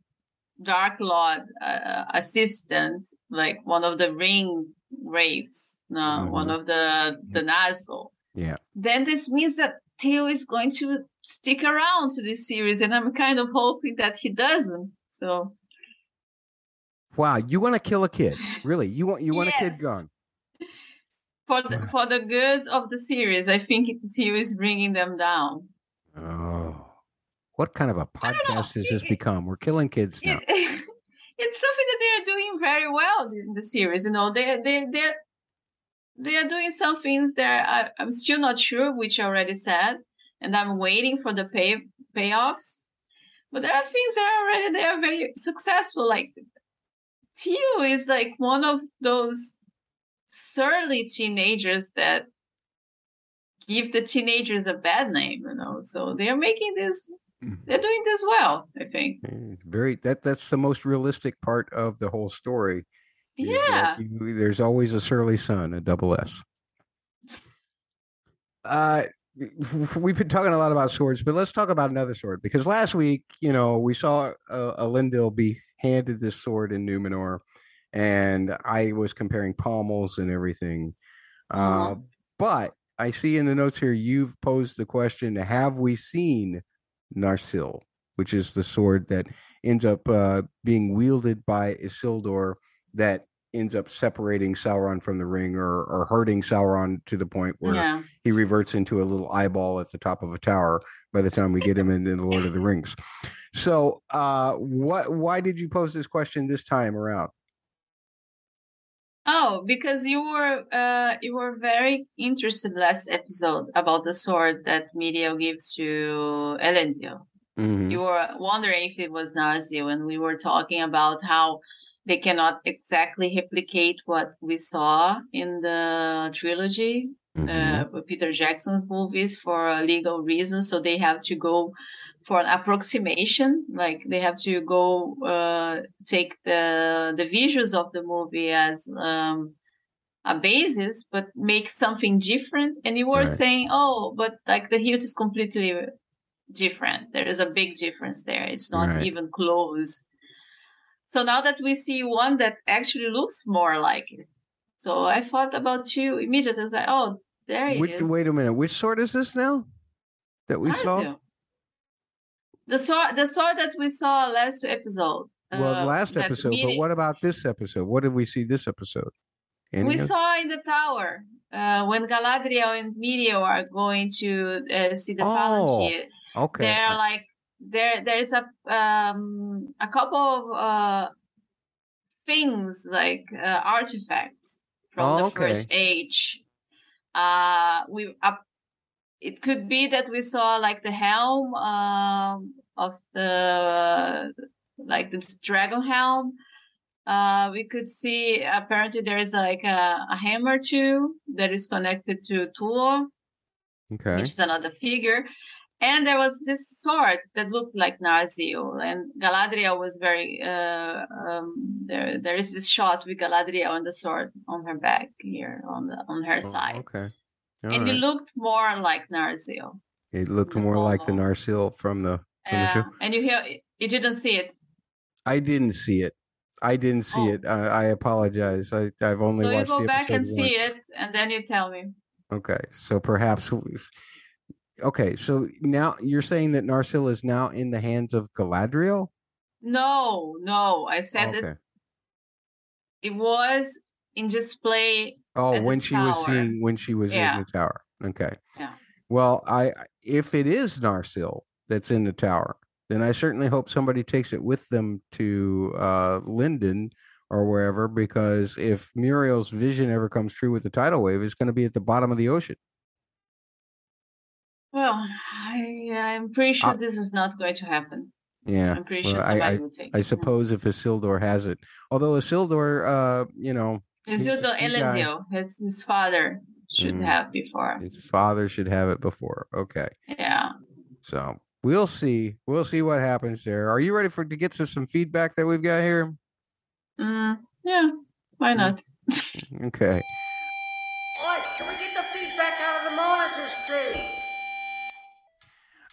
Dark Lord uh, assistants, like one of the ring wraiths, no, mm-hmm. one of the the Nazgul, yeah, then this means that Theo is going to stick around to this series, and I'm kind of hoping that he doesn't. So, wow, you want to kill a kid? Really? You want you want yes. a kid gone? For the, for the good of the series, I think Theo is bringing them down. What kind of a podcast has this become? We're killing kids now. It, it's something that they are doing very well in the series. You know, they they they they are doing some things that I, I'm still not sure, which I already said, and I'm waiting for the pay payoffs. But there are things that are already they are very successful. Like Theo is like one of those surly teenagers that give the teenagers a bad name, you know. So they're making this. They're doing this well i think. Very that that's the most realistic part of the whole story yeah. you, there's always a surly son a double s. Uh we've been talking a lot about swords but let's talk about another sword because last week you know we saw uh, Elendil be handed this sword in Númenor and i was comparing pommels and everything. Uh-huh. uh, but i see in the notes here you've posed the question have we seen Narsil, which is the sword that ends up uh, being wielded by Isildur that ends up separating Sauron from the ring or, or hurting Sauron to the point where yeah. he reverts into a little eyeball at the top of a tower by the time we get him into the Lord of the Rings. So, uh, what? Why did you pose this question this time around? Oh, because you were uh, you were very interested last episode about the sword that Míriel gives to Elendil. Mm-hmm. You were wondering if it was Narsil, and we were talking about how they cannot exactly replicate what we saw in the trilogy mm-hmm. uh, Peter Jackson's movies for legal reasons. So they have to go for an approximation. Like they have to go uh, take the the visuals of the movie as um, a basis, but make something different. And you were right. saying, oh, but like the hilt is completely different. There is a big difference there. It's not right. even close. So now that we see one that actually looks more like it. So I thought about you immediately. I was like, oh, there it Which, is. Wait a minute. Which sword is this now that we saw? The sword, the sword that we saw last episode. Well, uh, last episode, meeting. but what about this episode? What did we see this episode? Any we saw in the tower uh, when Galadriel and Míriel are going to uh, see the oh, Okay. They're like there. There's a um, a couple of uh, things like uh, artifacts from oh, the okay. first age uh, we uh, it could be that we saw like the helm um, of the like this dragon helm. Uh, we could see apparently there is like a, a hammer too that is connected to Tuor, okay. which is another figure. And there was this sword that looked like Narsil, and Galadriel was very. Uh, um, there, there is this shot with Galadriel and the sword on her back here on the on her oh, side. Okay, All and right. it looked more like Narsil. It looked more like the Narsil from the. Yeah, the show. and you hear you didn't see it. I didn't see it. I didn't see oh. it. I, I, apologize. I, I've only so watched. So you go back and once. see it, and then you tell me. Okay, so perhaps Okay, so now you're saying that Narsil is now in the hands of Galadriel? No, no. I said okay. that it was in display. Oh, when she tower. was seeing when she was yeah. in the tower. Okay. Yeah. Well, I if it is Narsil that's in the tower, then I certainly hope somebody takes it with them to uh Lindon or wherever, because if Míriel's vision ever comes true with the tidal wave, it's going to be at the bottom of the ocean. Well, I, I'm pretty sure uh, this is not going to happen. Yeah, I'm pretty well, sure somebody I, I, will take. I suppose if Isildur has it, although Isildur, uh, you know, Isildur Elendil, his his father should mm, have before. His father should have it before. Okay. Yeah. So we'll see. We'll see what happens there. Are you ready for to get to some feedback that we've got here? Mm, yeah. Why mm. not? okay. Oi, can we get the feedback out of the monitors, please?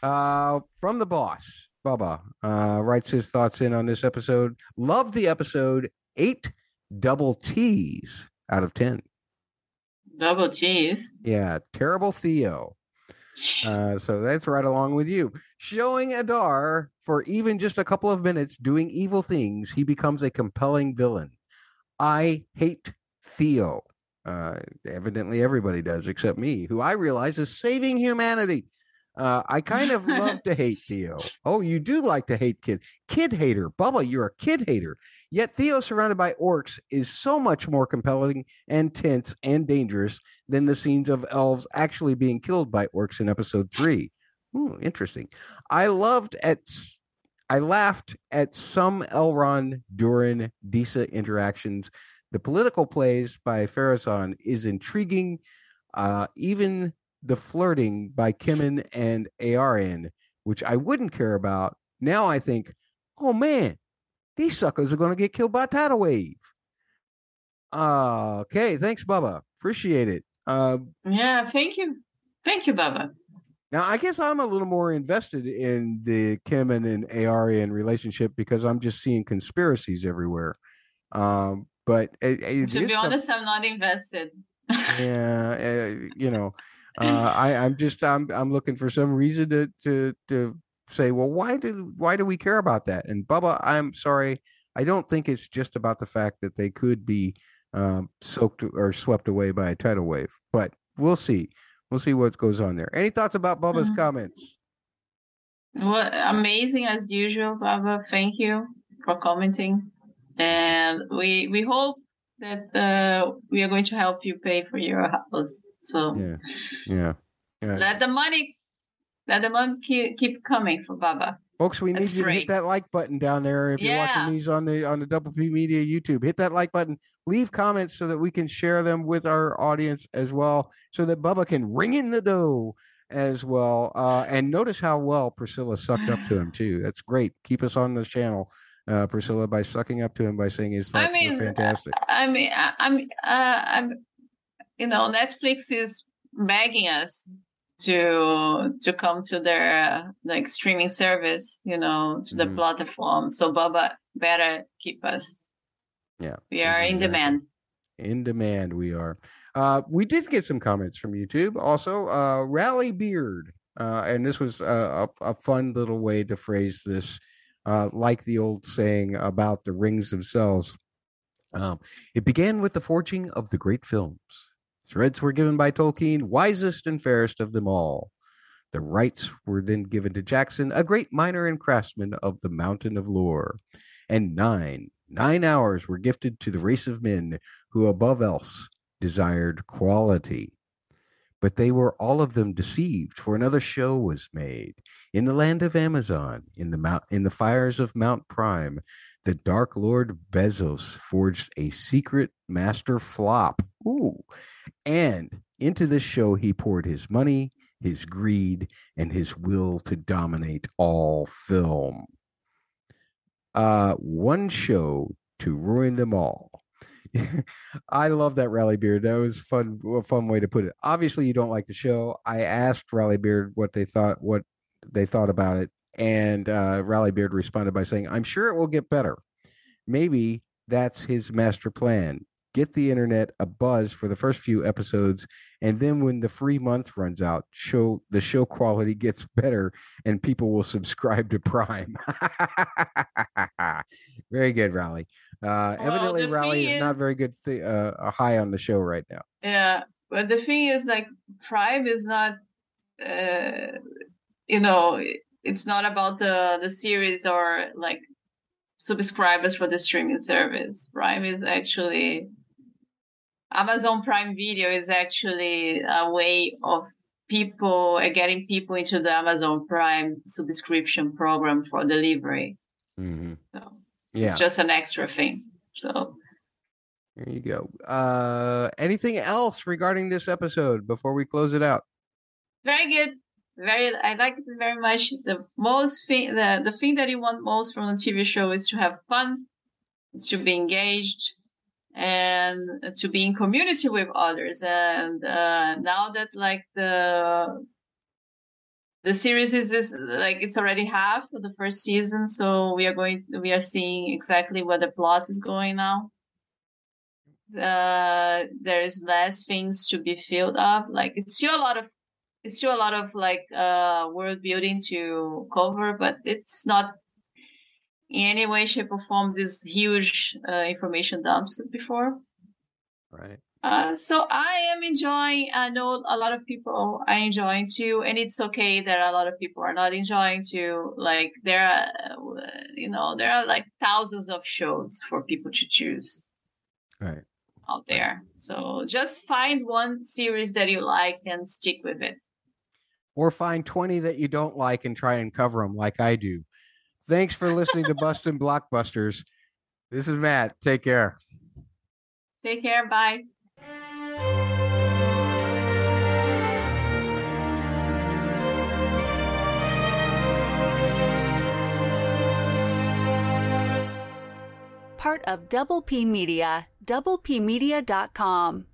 Uh, from the boss, Bubba uh, writes his thoughts in on this episode. Love the episode. Eight double T's out of ten. Double T's. Yeah, terrible Theo. Uh, so that's right along with you. Showing Adar for even just a couple of minutes doing evil things, he becomes a compelling villain. I hate Theo. Uh, evidently, everybody does except me, who I realize is saving humanity. Uh, I kind of love to hate Theo. Oh, you do like to hate kid. Kid hater. Bubba, you're a kid hater. Yet Theo surrounded by orcs is so much more compelling and tense and dangerous than the scenes of elves actually being killed by orcs in episode three. Ooh, interesting. I loved at I laughed at some Elrond Durin Disa interactions. The political plays by Pharazôn is intriguing. Uh, even the flirting by Kemen and ARN, which I wouldn't care about. Now I think, oh man, these suckers are going to get killed by tidal wave. Uh, okay, thanks, Bubba. Appreciate it. Uh, yeah, thank you, thank you, Bubba. Now, I guess I'm a little more invested in the Kemen and Eärien relationship because I'm just seeing conspiracies everywhere. Um, but it, it, to be honest, I'm not invested. yeah, uh, you know, uh, I, I'm just I'm I'm looking for some reason to to to say, well, why do why do we care about that? And Bubba, I'm sorry, I don't think it's just about the fact that they could be um, soaked or swept away by a tidal wave, but we'll see. We'll see what goes on there. Any thoughts about Bubba's mm-hmm. comments? Well, amazing as usual, Bubba. Thank you for commenting, and we we hope that uh, we are going to help you pay for your house. So yeah, yeah, yeah. Let the money, let the money keep, keep coming for Bubba. Folks, we need you to hit that like button down there. If you're watching these on the on the Double P Media YouTube, hit that like button. Leave comments so that we can share them with our audience as well, so that Bubba can ring in the dough as well. Uh, and notice how well Priscilla sucked up to him too. That's great. Keep us on this channel, uh, Priscilla, by sucking up to him by saying his thoughts I mean, were fantastic. I mean, I'm, uh, I'm, you know, Netflix is begging us to to come to their like streaming service, you know, to the mm. platform. So Bubba better keep us. Yeah, we are exactly. in demand. In demand, we are. Uh, we did get some comments from YouTube. Also, uh, Rally Beard, uh, and this was a, a, fun little way to phrase this, uh, like the old saying about the rings themselves. Um, it began with the forging of the great films. Threads were given by Tolkien, wisest and fairest of them all. The rights were then given to Jackson, a great miner and craftsman of the Mountain of Lore. And nine, nine hours were gifted to the race of men who above else desired quality. But they were all of them deceived, for another show was made. In the land of Amazon, in the mount, in the fires of Mount Prime, the Dark Lord Bezos forged a secret master flop. Ooh. And into this show, he poured his money, his greed, and his will to dominate all film. Uh, one show to ruin them all. I love that Rally Beard. That was fun. A fun way to put it. Obviously, you don't like the show. I asked Rally Beard what they thought, what they thought about it, and uh, Rally Beard responded by saying, "I'm sure it will get better. Maybe that's his master plan get the internet a buzz for the first few episodes and then when the free month runs out show the show quality gets better and people will subscribe to prime. Very good rally uh well, evidently rally is, is, not very good th- uh, high on the show right now. Yeah but the thing is like prime is not uh you know it's not about the the series or like subscribers for the streaming service. Prime is actually Amazon Prime Video is actually a way of people uh, getting people into the Amazon Prime subscription program for delivery. Mm-hmm. So yeah. it's just an extra thing. So there you go. Uh, anything else regarding this episode before we close it out? Very good. Very, I like it very much. The most thing, the the thing that you want most from a TV show is to have fun, is to be engaged, and to be in community with others. And uh, now that like the the series is this like it's already half of the first season, so we are going we are seeing exactly where the plot is going now. Uh, there is less things to be filled up. Like it's still a lot of it's still a lot of like uh world building to cover, but it's not in any way, shape, or form these huge uh, information dumps before. Right. Uh, so I am enjoying. I know a lot of people are enjoying too, and it's okay that a lot of people are not enjoying too. Like there are, uh, you know, there are like thousands of shows for people to choose. Right. Out there, so just find one series that you like and stick with it. Or find twenty that you don't like and try and cover them, like I do. Thanks for listening to Bustin' Blockbusters. This is Matt. Take care. Take care. Bye. Part of Double P Media, doublepmedia.com.